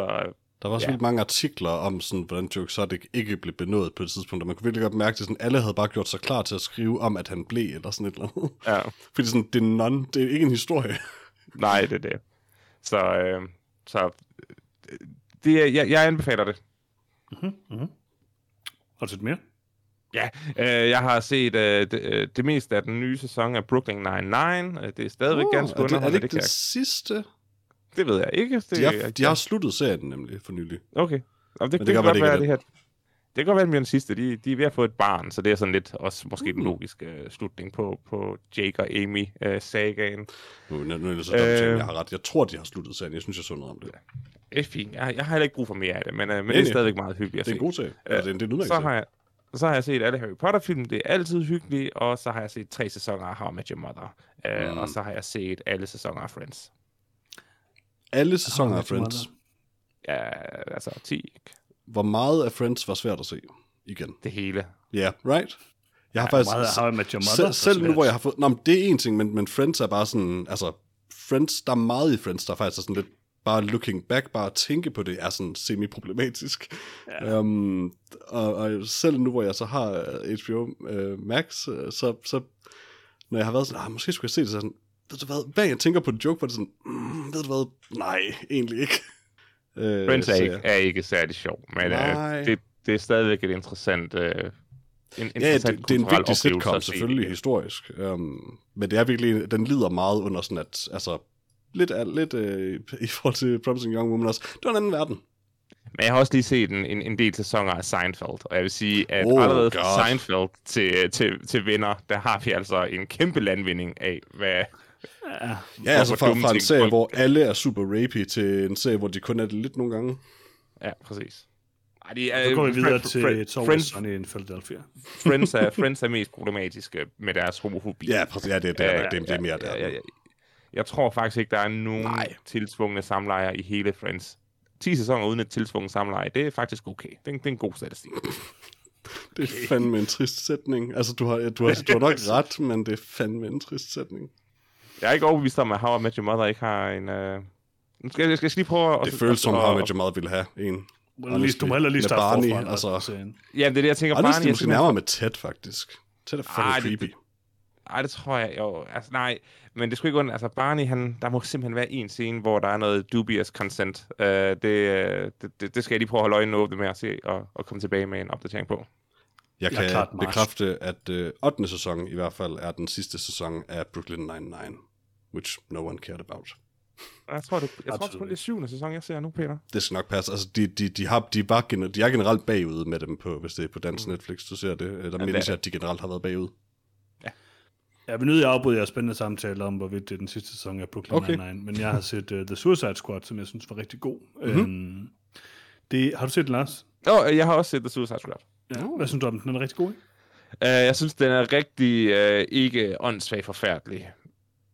Der var også Ja. vildt mange artikler om, sådan, hvordan Joe Exotic ikke blev benådet på et tidspunkt, og man kunne virkelig godt mærke, at sådan, alle havde bare gjort sig klar til at skrive om, at han blev, eller sådan et eller andet. ja, Fordi sådan, det er, non, det er ikke en historie. nej, det er det. Så, øh, så øh, det, jeg, jeg anbefaler det. Har du set mere? Ja, øh, jeg har set øh, det, øh, det meste af den nye sæson af Brooklyn Nine-Nine. Øh, Det er stadigvæk Åh, ganske er det, er det underholdende. ikke Det, den jeg, sidste? det ved jeg ikke. Det, De har, de har sluttet serien nemlig for nylig. Okay. Jamen, det, det, kan kan godt det være, det er her... Det kan godt være, bliver den sidste. De, de er ved at få et barn, så det er sådan lidt også måske Mm. den logiske øh, slutning på, på Jake og Amy øh, sagaen. Nu, nu, nu er det så dumt, øh... Øh. jeg har ret. Jeg tror, de har sluttet serien. Jeg synes, jeg så noget om det. Det er fint. Jeg, jeg har heller ikke brug for mere af det, men, øh, men Nej, det er nej. stadigvæk meget hyggeligt at Det er se. en god det er en, det er en så har jeg så har jeg set alle Harry Potter-film, det er altid hyggeligt, og så har jeg set tre sæsoner af How I Met Your Mother, øh, Mm. og så har jeg set alle sæsoner af Friends. Alle sæsoner af Friends. Ja, altså 10, ikke? Hvor meget af Friends var svært at se igen. det hele. Ja, yeah, right? Jeg har Ja, faktisk... meget I Met Your Mother selv, selv nu, hvor jeg har fået... Nå, men det er en ting, men, men Friends er bare sådan... Altså, Friends, der er meget i Friends, der faktisk er sådan lidt... Bare looking back, bare at tænke på det, er sådan semi-problematisk. Ja. Um, og, og selv nu, hvor jeg så har øh, HBO uh, Max, øh, så, så når jeg har været sådan, ah, måske skulle jeg se det, så sådan, ved du hvad, hver jeg tænker på en joke, hvor det sådan, mm, ved du hvad, nej, egentlig ikke. Uh, Friends er ikke, er ikke særlig sjov, men øh, det, det er stadigvæk et interessant... Øh, en Ja, ja, det, det er en vigtig sitcom, selvfølgelig historisk. Um, men det er virkelig, den lider meget under sådan at, altså, lidt, lidt øh, i forhold til Promising Young Woman også. Det var en anden verden. Men jeg har også lige set en, en, en del sæsoner af Seinfeld, og jeg vil sige, at Oh, oh, allerede God. fra Seinfeld til, til, til venner, der har vi altså en kæmpe landvinding af, hvad... Ja. Ja, Hvor- altså fra, fra en ting serie, folk- hvor alle er super rapey, til en serie, hvor de kun er det lidt nogle gange. Ja, præcis. Ej, de er, Så går vi videre Fri- til Fri- It's Always Friends, Sunny in Philadelphia. Friends, er, Friends er mest problematiske med deres homofobi. Ja, præcis. Ja, det, det, er, det, det, det er mere der. Ja, ja, ja. Jeg tror faktisk ikke, der er nogen Nej. Tilsvungne samlejer i hele Friends. 10 sæsoner uden et tilsvunget samleje, det er faktisk okay. Det er, en- det er en god statistik. Det er fandme en trist sætning. Altså, du har, du har, du har nok ret, men det er fandme en trist sætning. Jeg er ikke overbevist om, at How I Met Your Mother ikke har en... Uh... Nu skal, jeg skal jeg lige prøve at... Det føles som, at- How I Met Your Mother ville have en. Du må lige- Du må heller lige starte Barney, forfra. altså. Altså. Ja, det er det, jeg tænker. Barney det er måske simpelthen- nærmere med Ted, faktisk. Ted er fucking Ej, det- creepy. Ej, det tror jeg jo. Altså, nej, men det skulle ikke under. Altså, Barney, han, der må simpelthen være en scene, hvor der er noget dubious consent. Uh, det, øh, det, det, skal jeg lige prøve at holde øjnene åbne med at se, og, og komme tilbage med en opdatering på. Jeg Jeg kan Marsh. bekræfte, at øh, 8. sæson i hvert fald er den sidste sæson af Brooklyn Nine-Nine, which no one cared about. Jeg tror, det, jeg tror, Absolut det er syvende sæson, jeg ser nu, Peter. Det skal nok passe. Altså, de, de, de, har, de, var, gener- de er generelt bagud med dem på, hvis det er på dansk Mm. Netflix, du ser det. Øh, Der det mindes er jeg, at de generelt har været bagud. Jeg vil nødt at afbryde jeres spændende samtale om, hvorvidt det er den sidste sæson af Brooklyn Okay. Nine-Nine, men jeg har set uh, The Suicide Squad, som jeg synes var rigtig god. Mhm. Mm-hmm. Um, det, har du set den, Lars? Nå, øh, jeg har også set The Suicide Squad. Ja. Hvad synes du om den? Den er rigtig god, ikke? Uh, jeg synes, den er rigtig uh, ikke åndssvagt forfærdelig.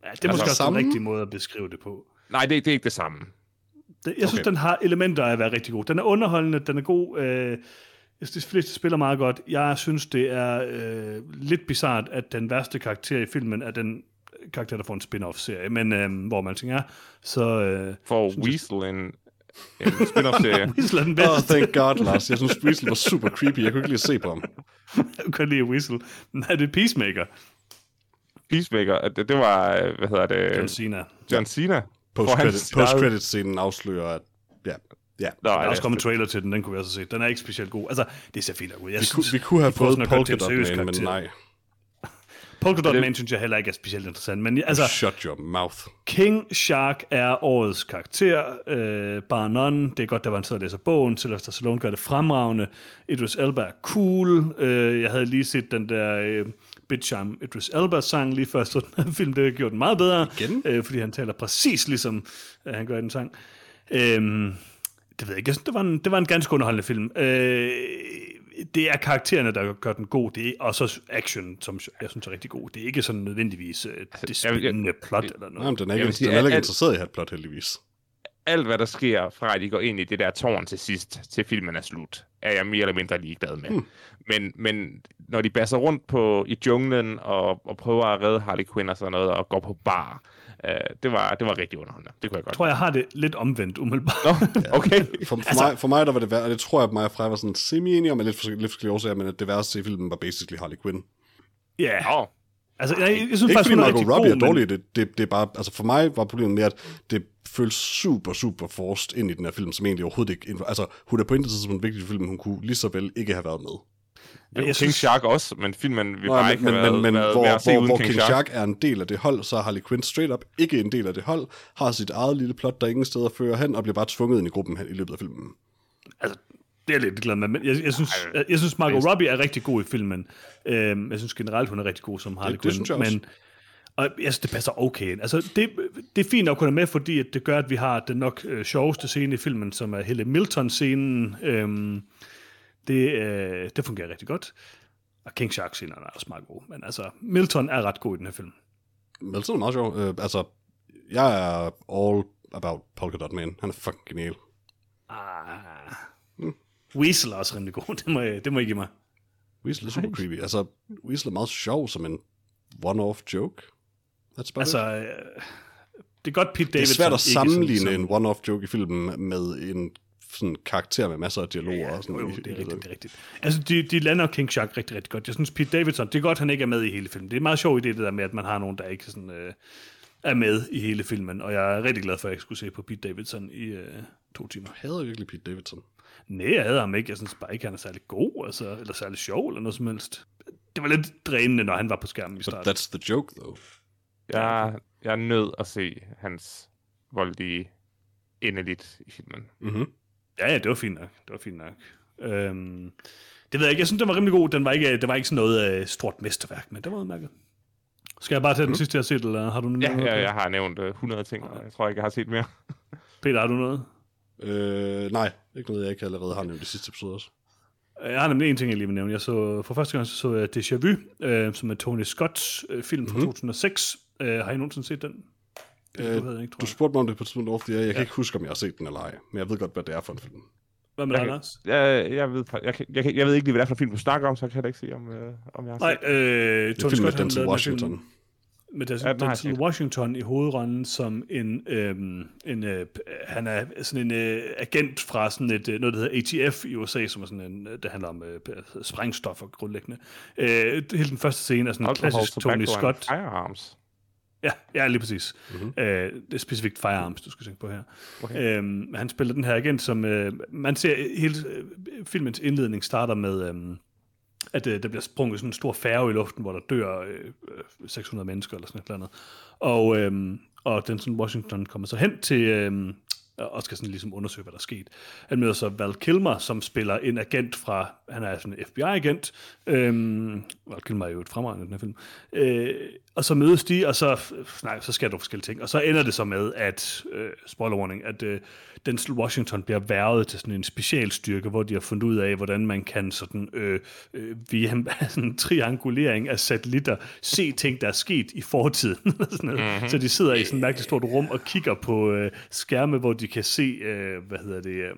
Ja, det er Altså, måske også samme? den rigtige måde at beskrive det på. Nej, det, det er ikke det samme. Det, jeg synes, Okay. den har elementer af at være rigtig god. Den er underholdende, den er god. Øh, jeg synes, de fleste spiller meget godt. Jeg synes, det er øh, lidt bizart, at den værste karakter i filmen er den karakter, der får en spin-off-serie, men øh, hvor man tænker, så øh, For Weasel en, en spin-off-serie. Weasel er den Oh, bedste. thank God, Lars. Jeg synes, Weasel var super creepy. Jeg kunne ikke lide at se på ham. Jeg kan lide Weasel. Nej, det er Peacemaker. Peacemaker, at det, det var, øh, hvad hedder det? John Cena. John Cena. Post-credit, post-credit-scenen afslører, at ja, ja. Nå, Der er ja, også kommet en trailer til den, den kunne vi også se. Den er ikke specielt god. Altså, det ser fint ud. Jeg Vi, synes, kunne, vi kunne have fået Polka Dot Man, men karakter. nej. Polka Dot Man synes jeg heller ikke er specielt interessant. Men altså, Shut your mouth. King Shark er årets karakter. Øh, Bar none. Det er godt, der var en tid at læse bogen. Sylvester Stallone gør det fremragende. Idris Elba er cool. Øh, jeg havde lige set den der øh, Bitch I'm Idris Elba-sang lige før, så den her film, det har gjort den meget bedre. Igen? Øh, fordi han taler præcis ligesom øh, han gør i den sang. Øh, det ved jeg ikke. Jeg synes, det var en, det var en ganske underholdende film. Øh, det er karaktererne, der gør den god, det er, og så action, som jeg synes er rigtig god. Det er ikke sådan nødvendigvis uh, det spændende plot eller noget. Nej, den er ikke, sige, den er ikke interesseret i at have et plot, heldigvis. Alt, hvad der sker, fra at de går ind i det der tårn til sidst, til filmen er slut, er jeg mere eller mindre ligeglad med. Hmm. Men, men når de basser rundt på i junglen og, og prøver at redde Harley Quinn og sådan noget, og går på bar, Uh, det, var, det var rigtig underholdende. Det kunne jeg godt. Jeg tror, jeg har det lidt omvendt umiddelbart. Nå, okay. for, for, altså, mig, for mig, der var det værd, og det tror jeg, at mig og Freja var sådan semi-enige om, lidt forskellige, lidt forskellige årsager, men at det værste i filmen var basically Harley Quinn. Ja. Yeah. Oh. Altså, jeg, jeg, jeg synes ikke faktisk, fordi Margot Robbie god, er dårlig, men... det, det, det, er bare, altså for mig var problemet med, at det føles super, super forced ind i den her film, som egentlig overhovedet ikke, altså hun er på intet tidspunkt vigtig i filmen, hun kunne lige så vel ikke have været med. Jeg King Shark også, men filmen vil bare ikke men, have men, været, men, været hvor, værd hvor, hvor King, King Shark. Shark er en del af det hold, så er Harley Quinn straight up ikke en del af det hold, har sit eget lille plot, der ingen steder fører hen, og bliver bare tvunget ind i gruppen i løbet af filmen. Altså, det er jeg lidt glad med, men jeg, jeg, synes, jeg, jeg synes Margot Robbie er rigtig god i filmen. Øhm, jeg synes generelt, hun er rigtig god som Harley det, Quinn. Det synes jeg også. Men, og jeg synes, det passer okay ind. Altså, det, det er fint at kunne med, fordi at det gør, at vi har den nok øh, sjoveste scene i filmen, som er hele Milton-scenen. Øhm, det, øh, det fungerer rigtig godt. Og King Shark scenen er også meget god. Men altså, Milton er ret god i den her film. Milton er meget sjov. Øh, altså, jeg er all about Polka Dot Man. Han er fucking genial. Ah. Hmm. Weasel er også rimelig god. Det må, jeg, det må I give mig. Weasel er super creepy. Altså, Weasel er meget sjov som en one-off joke. That's altså, øh, det er godt Pete Davidson. Det er svært at sammenligne en one-off joke i filmen med en sådan karakter med masser af dialoger. Ja, og sådan jo, det er rigtigt, det er rigtigt. Altså, de, de lander King Shark rigtig, rigtig godt. Jeg synes, Pete Davidson, det er godt, han ikke er med i hele filmen. Det er meget sjov idé, det der med, at man har nogen, der ikke sådan, øh, er med i hele filmen. Og jeg er rigtig glad for, at jeg skulle se på Pete Davidson i øh, to timer. Jeg hader virkelig Pete Davidson. Nej, jeg hader ham ikke. Jeg synes bare ikke, han er særlig god, altså, eller særlig sjov, eller noget som helst. Det var lidt drænende, når han var på skærmen i starten. But that's the joke, though. Jeg, jeg er nødt at se hans voldige endeligt i filmen. Mm-hmm. Ja, ja, det var fint nok. Det var fint nok. Øhm, det ved jeg ikke. Jeg synes, den var rimelig god. Den var ikke, det var ikke sådan noget uh, stort mesterværk, men det var udmærket. Skal jeg bare tage den mm. sidste, jeg har set, eller har du noget? Ja, ja jeg har nævnt uh, 100 ting, og jeg tror ikke, jeg har set mere. Peter, har du noget? Øh, nej, ikke noget, jeg ikke allerede har nævnt i sidste episode også. Jeg har nemlig en ting, jeg lige vil nævne. Jeg så, for første gang så, så jeg Deja Vu, øh, som er Tony Scotts øh, film fra mm-hmm. 2006. Øh, har I nogensinde set den? Øh, du, ikke, du spurgte mig om det på et tidspunkt, fordi jeg, jeg ja. kan ikke huske, om jeg har set den eller ej, men jeg ved godt, hvad det er for en film. Hvad med jeg, dig, Lars? Jeg, jeg, ved, jeg, jeg, jeg, jeg ved ikke lige, hvad det er for en film, du snakker om, så jeg kan jeg ikke se, om, øh, om jeg har Nej, set øh, Tony film med Scott, Denzel Washington. Med Denzel, ja, Denzel Washington i hovedrollen som en, øhm, en øh, han er sådan en øh, agent fra sådan et, noget, der hedder ATF i USA, som er sådan en, det handler om øh, sprængstoffer grundlæggende. Øh, hele den første scene er sådan en klassisk Tony Scott. Firearms. Ja, ja, lige præcis. Mm-hmm. Øh, det er specifikt Firearms, du skal tænke på her. Okay. Øhm, han spiller den her agent, som... Øh, man ser hele øh, filmens indledning starter med... Øh, at øh, der bliver sprunget sådan en stor færge i luften, hvor der dør øh, 600 mennesker eller sådan et eller andet. Og, øh, og den sådan Washington kommer så hen til, øh, og skal sådan ligesom undersøge, hvad der er sket. Han møder så Val Kilmer, som spiller en agent fra, han er sådan en FBI-agent, øhm, Val Kilmer er jo et fremragende i den her film, øh, og så mødes de, og så, nej, så sker der forskellige ting, og så ender det så med, at, øh, spoiler warning, at øh, Denzel Washington bliver værvet til sådan en specialstyrke, hvor de har fundet ud af, hvordan man kan sådan, øh, øh, via sådan en triangulering af satellitter se ting, der er sket i fortiden. sådan mm-hmm. Så de sidder i sådan et mærkeligt stort rum og kigger på øh, skærme, hvor de kan se, øh, hvad hedder det, øh,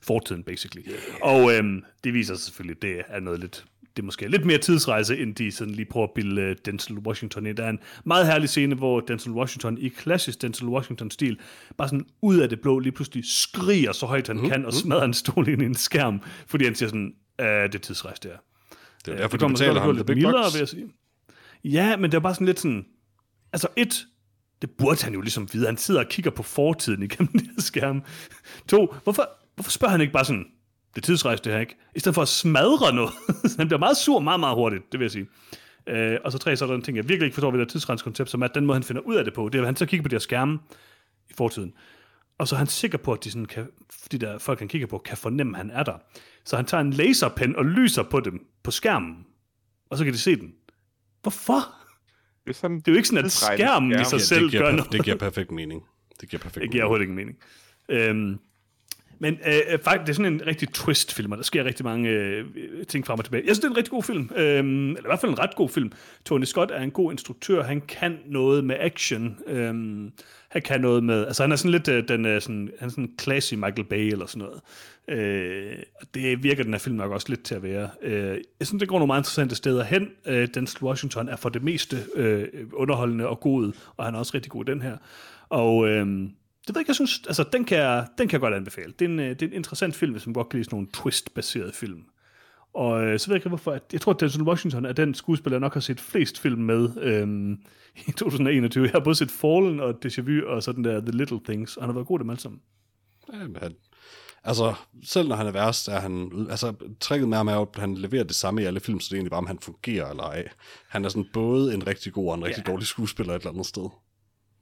fortiden, basically. Og øh, det viser sig selvfølgelig, at det er noget lidt det er måske lidt mere tidsrejse, end de sådan lige prøver at bilde uh, Denzel Washington ind. Der er en meget herlig scene, hvor Denzel Washington i klassisk Denzel Washington-stil, bare sådan ud af det blå, lige pludselig skriger så højt han mm, kan, og smadrer en stol ind i en skærm, fordi han siger sådan, det er tidsrejse, det er. Det er derfor, de betaler ham lidt mildere, vil jeg sige. Ja, men det er bare sådan lidt sådan, altså et, det burde han jo ligesom vide. Han sidder og kigger på fortiden igennem de her skærme. To, hvorfor, hvorfor spørger han ikke bare sådan, det tidsrejse det her, ikke? I stedet for at smadre noget. han bliver meget sur meget, meget hurtigt, det vil jeg sige. Øh, og så tre, så er der en ting, jeg virkelig ikke forstår ved det tidsrejsekoncept, som er, at den måde, han finder ud af det på, det er, at han så kigger på de her skærme i fortiden. Og så er han sikker på, at de, sådan kan, de der folk, han kigger på, kan fornemme, at han er der. Så han tager en laserpen og lyser på dem på skærmen, og så kan de se den. Hvorfor? Det er, sådan, det er jo ikke sådan, at skærmen i sig ja, selv det giver, gør noget. Det giver perfekt mening. Det giver perfekt Det giver overhovedet ikke mening. Øhm, men øh, øh, faktisk, det er sådan en rigtig twist-film, og der sker rigtig mange øh, ting frem og tilbage. Jeg synes, det er en rigtig god film. Øh, eller i hvert fald en ret god film. Tony Scott er en god instruktør. Han kan noget med action. Øh, han kan noget med... Altså, han er sådan lidt... Øh, den, øh, sådan, han er sådan en classy Michael Bay eller sådan noget. Øh, og det virker den her film nok også lidt til at være. Øh, jeg synes, det går nogle meget interessante steder hen. Øh, Denzel Washington er for det meste øh, underholdende og god, og han er også rigtig god i den her. Og... Øh, det ved jeg, jeg synes, altså, den kan jeg, den kan jeg godt anbefale. Det er en, øh, det er en interessant film, hvis man godt kan lide sådan nogle twist-baserede film. Og øh, så ved jeg ikke, hvorfor. At, jeg tror, at Denzel Washington er den skuespiller, jeg nok har set flest film med øhm, i 2021. Jeg har både set Fallen og Déjà Vu og sådan der The Little Things, og han har været god dem alle sammen. Ja, han, altså, selv når han er værst, er han... Altså, trækket med ham er at han leverer det samme i alle film, så det er egentlig bare, om han fungerer eller ej. Han er sådan både en rigtig god og en rigtig ja. dårlig skuespiller et eller andet sted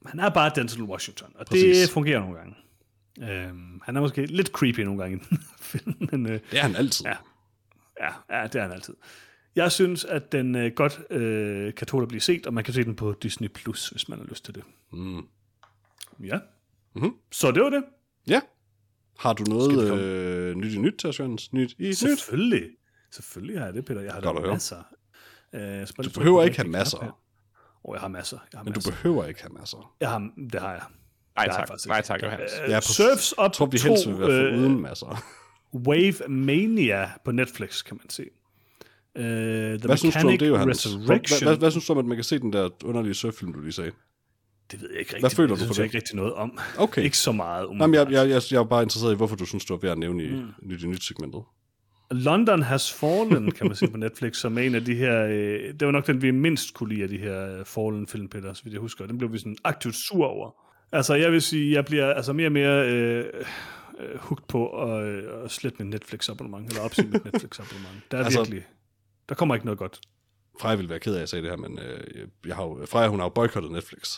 han er bare Denzel Washington, og Præcis. det fungerer nogle gange. Øhm, han er måske lidt creepy nogle gange i filmen. Men, øh, det er han altid. Ja, ja, ja, det er han altid. Jeg synes, at den øh, godt øh, kan tåle at blive set, og man kan se den på Disney+, Plus, hvis man har lyst til det. Mm. Ja. Mm-hmm. Så det var det. Ja. Har du noget øh, nyt i nyt til os, Nyt i Selvfølgelig. Nyt? Selvfølgelig har jeg det, Peter. Jeg har Godt masser. Øh, du behøver ikke have masser. Og jeg har masser. Jeg har Men masser. du behøver ikke have masser. Jeg har, det har jeg. Nej tak, nej tak, Johannes. Uh, Surfs op tror vi helst vil være uh, uden masser. Wave Mania på Netflix, kan man se. Uh, The hvad synes du om det, Johannes? Hvad, hvad, hvad synes du om, at man kan se den der underlige surffilm, du lige sagde? Det ved jeg ikke rigtigt. Hvad føler du det? Det jeg ikke rigtig noget om. Okay. ikke så meget. Jamen, jeg, jeg, jeg, jeg er bare interesseret i, hvorfor du synes, du er ved at nævne i mm. nyt, nyt segmentet. London Has Fallen, kan man se på Netflix, som er en af de her... Øh, det var nok den, vi mindst kunne lide af de her øh, Fallen-film, Peter, så vidt jeg husker. Den blev vi sådan aktivt sur over. Altså, jeg vil sige, jeg bliver altså mere og mere øh, øh, hooked på at, øh, at slette mit Netflix-abonnement, eller opsige mit Netflix-abonnement. Der er altså, virkelig... Der kommer ikke noget godt. Freja vil være ked af, at jeg sagde det her, men øh, jeg har jo, Freja, hun har jo boykottet Netflix.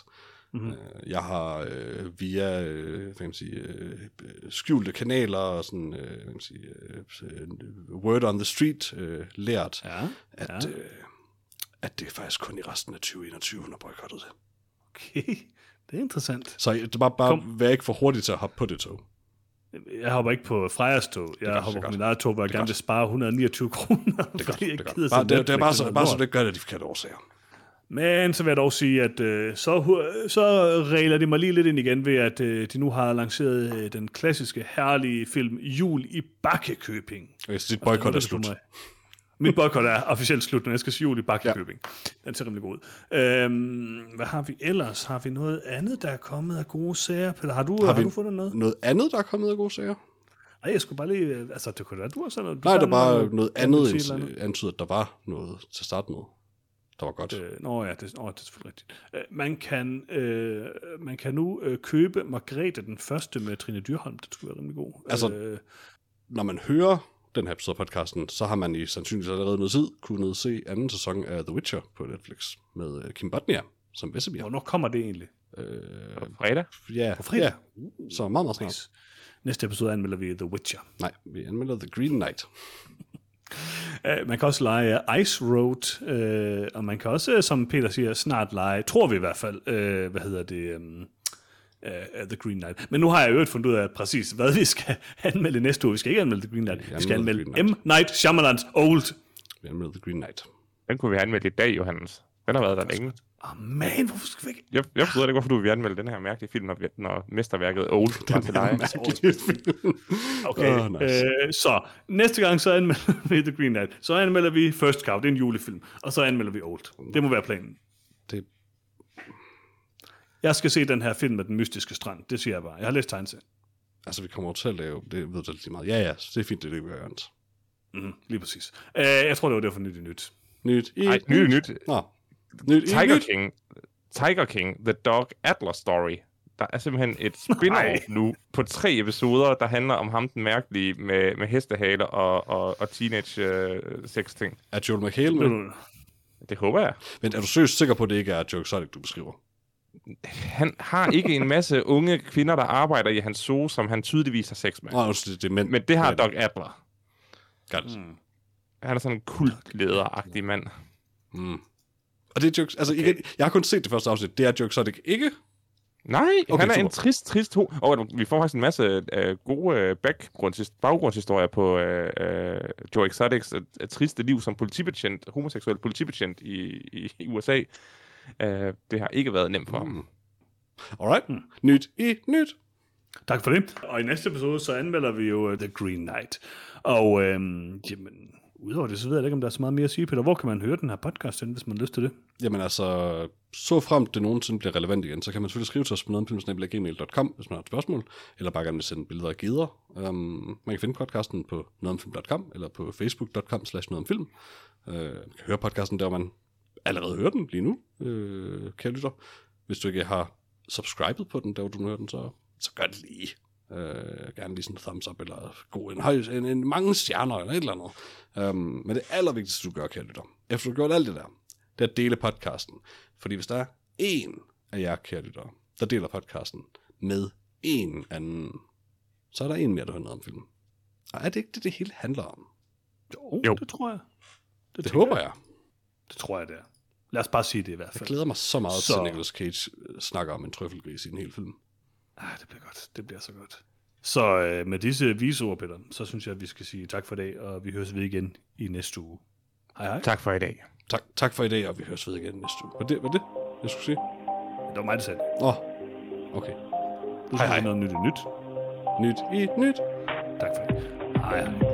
Mm-hmm. Jeg har øh, via øh, hvad kan man sige, øh, skjulte kanaler og sådan, øh, hvad kan man sige, øh, word on the street øh, lært, ja, at, ja. Øh, at det er faktisk kun i resten af 2021, hun har boykottet det. Okay, det er interessant. Så det var bare, Kom. vær ikke for hurtigt til at hoppe på det tog. Jeg hopper ikke på Frejas tog. Jeg hopper på min eget tog, hvor jeg gerne vil spare 129 kroner. Det, er det, det, bare, det, det, er bare så, bare så det gør det de forkerte årsager. Men så vil jeg dog sige, at øh, så, så regler de mig lige lidt ind igen ved, at øh, de nu har lanceret øh, den klassiske, herlige film Jul i Bakkekøbing. Okay, så dit boykot er slut. Mig. Mit boykot er officielt slut, men jeg skal sige Jul i Bakkekøbing. Ja. Den ser rimelig god øhm, Hvad har vi ellers? Har vi noget andet, der er kommet af gode sager? Peter, har du, har, har du fundet noget? Noget andet, der er kommet af gode sager? Nej, jeg skulle bare lige... Øh, altså, det kunne være, du noget... Nej, der var noget, noget andet, end antyder, at der var noget til at starte med der var godt. Øh, nå ja, det, åh, det er selvfølgelig rigtigt. Øh, man, kan, øh, man kan nu øh, købe Margrethe den første med Trine Dyrholm. Det skulle være rimelig god. Altså, øh, når man hører den her episode af podcasten, så har man i sandsynligvis allerede noget tid kunnet se anden sæson af The Witcher på Netflix med øh, Kim Bodnia som Vesemir. Hvornår kommer det egentlig? Øh, på fredag? Ja, på fredag. Ja. Så meget, meget snart. Næste episode anmelder vi The Witcher. Nej, vi anmelder The Green Knight. Uh, man kan også lege Ice Road, uh, og man kan også, som Peter siger, snart lege, tror vi i hvert fald, uh, hvad hedder det, um, uh, The Green Knight. Men nu har jeg jo fundet ud af præcis, hvad vi skal anmelde næste uge. Vi skal ikke anmelde The Green Knight. Vi, vi skal anmelde M. Night Shyamalan's Old. Vi anmelder The Green Knight. Den kunne vi anmelde i dag, Johannes. Den har været der længe. Åh, oh, man, hvorfor skal vi ikke... Jeg, jeg forstår ikke, hvorfor du vil anmelde den her mærkelige film, når, når mesterværket Old var til dig. okay, oh, nice. øh, så næste gang så anmelder vi The Green Knight. Så anmelder vi First Cow, det er en julefilm. Og så anmelder vi Old. Det må være planen. Det... Jeg skal se den her film med den mystiske strand. Det siger jeg bare. Jeg har læst tegneserien. Altså, vi kommer til at lave, det ved du lige meget. Ja, ja, det er fint, det er det, vi gør, Mm, lige præcis. Uh, jeg tror, det var derfor nyt i nyt. Nyt i Nej, nyt i nyt. Nå. Nyt Tiger nyt. King. Tiger King, The Dog Adler Story. Der er simpelthen et spin-off nu på tre episoder, der handler om ham den mærkelige med, med hestehaler og, og, og teenage uh, sex ting. Er Joel McHale med? Det håber jeg. Men er du seriøst sikker på, at det ikke er Joe Exotic, du beskriver? Han har ikke en masse unge kvinder, der arbejder i hans zoo, som han tydeligvis har sex med. Nå, det, det er mænd. Men det har Doc Adler. Godt. Mm. Han er sådan en kultlederagtig mand. Mm. Og det er jokes, altså okay. igen, jeg har kun set det første afsnit, det er jokes, så det ikke. Nej, okay, han er super. en trist, trist ho. Og vi får faktisk en masse øh, gode øh, baggrundshistorier på øh, øh, Joe Exotics øh, øh, triste liv som politibetjent, homoseksuel politibetjent i, i, i USA. Øh, det har ikke været nemt for ham. Mm. Alright. Mm. Nyt i nyt. Tak for det. Og i næste episode, så anmelder vi jo uh, The Green Knight. Og øhm, jamen, udover det, så ved jeg ikke, om der er så meget mere at sige, Peter. Hvor kan man høre den her podcast, hen, hvis man har lyst til det? Jamen altså, så frem det nogensinde bliver relevant igen, så kan man selvfølgelig skrive til os på nogetomfilm.gmail.com, hvis man har et spørgsmål, eller bare gerne vil sende billeder af gider. Um, øhm, man kan finde podcasten på nogetomfilm.com, eller på facebook.com slash nogetomfilm. Uh, øh, man kan høre podcasten der, man allerede hører den lige nu, uh, kære lytter. Hvis du ikke har subscribet på den, der hvor du nu hører den, så, så gør det lige. Uh, gerne lige sådan en thumbs up, eller god, en, høj, en, en mange stjerner, eller et eller andet. Um, men det allervigtigste, du gør, kære lytter, efter du har gjort alt det der, det er at dele podcasten. Fordi hvis der er en af jer, kære lyttere, der deler podcasten med en anden, så er der en mere, der hører noget om filmen. Og er det ikke det, det hele handler om? Jo, Jo. det tror jeg. Det tænker håber jeg. Det tror jeg, det er. Lad os bare sige det i hvert Jeg fald. glæder mig så meget Så- til, at Nicolas Cage øh, snakker om en trøffelgris i en hel film. Ah, det bliver godt. Det bliver så godt. Så øh, med disse vise ord, Peter, så synes jeg, at vi skal sige tak for i dag, og vi høres ved igen i næste uge. Hej hej. Tak for i dag. Tak, tak for i dag, og vi høres ved igen næste uge. Var det, var det, jeg skulle sige? Det var mig, der sagde det. Åh, oh, okay. Du Hej, skal hej. have noget nyt i nyt. Nyt i nyt. Tak for det. Hej hej.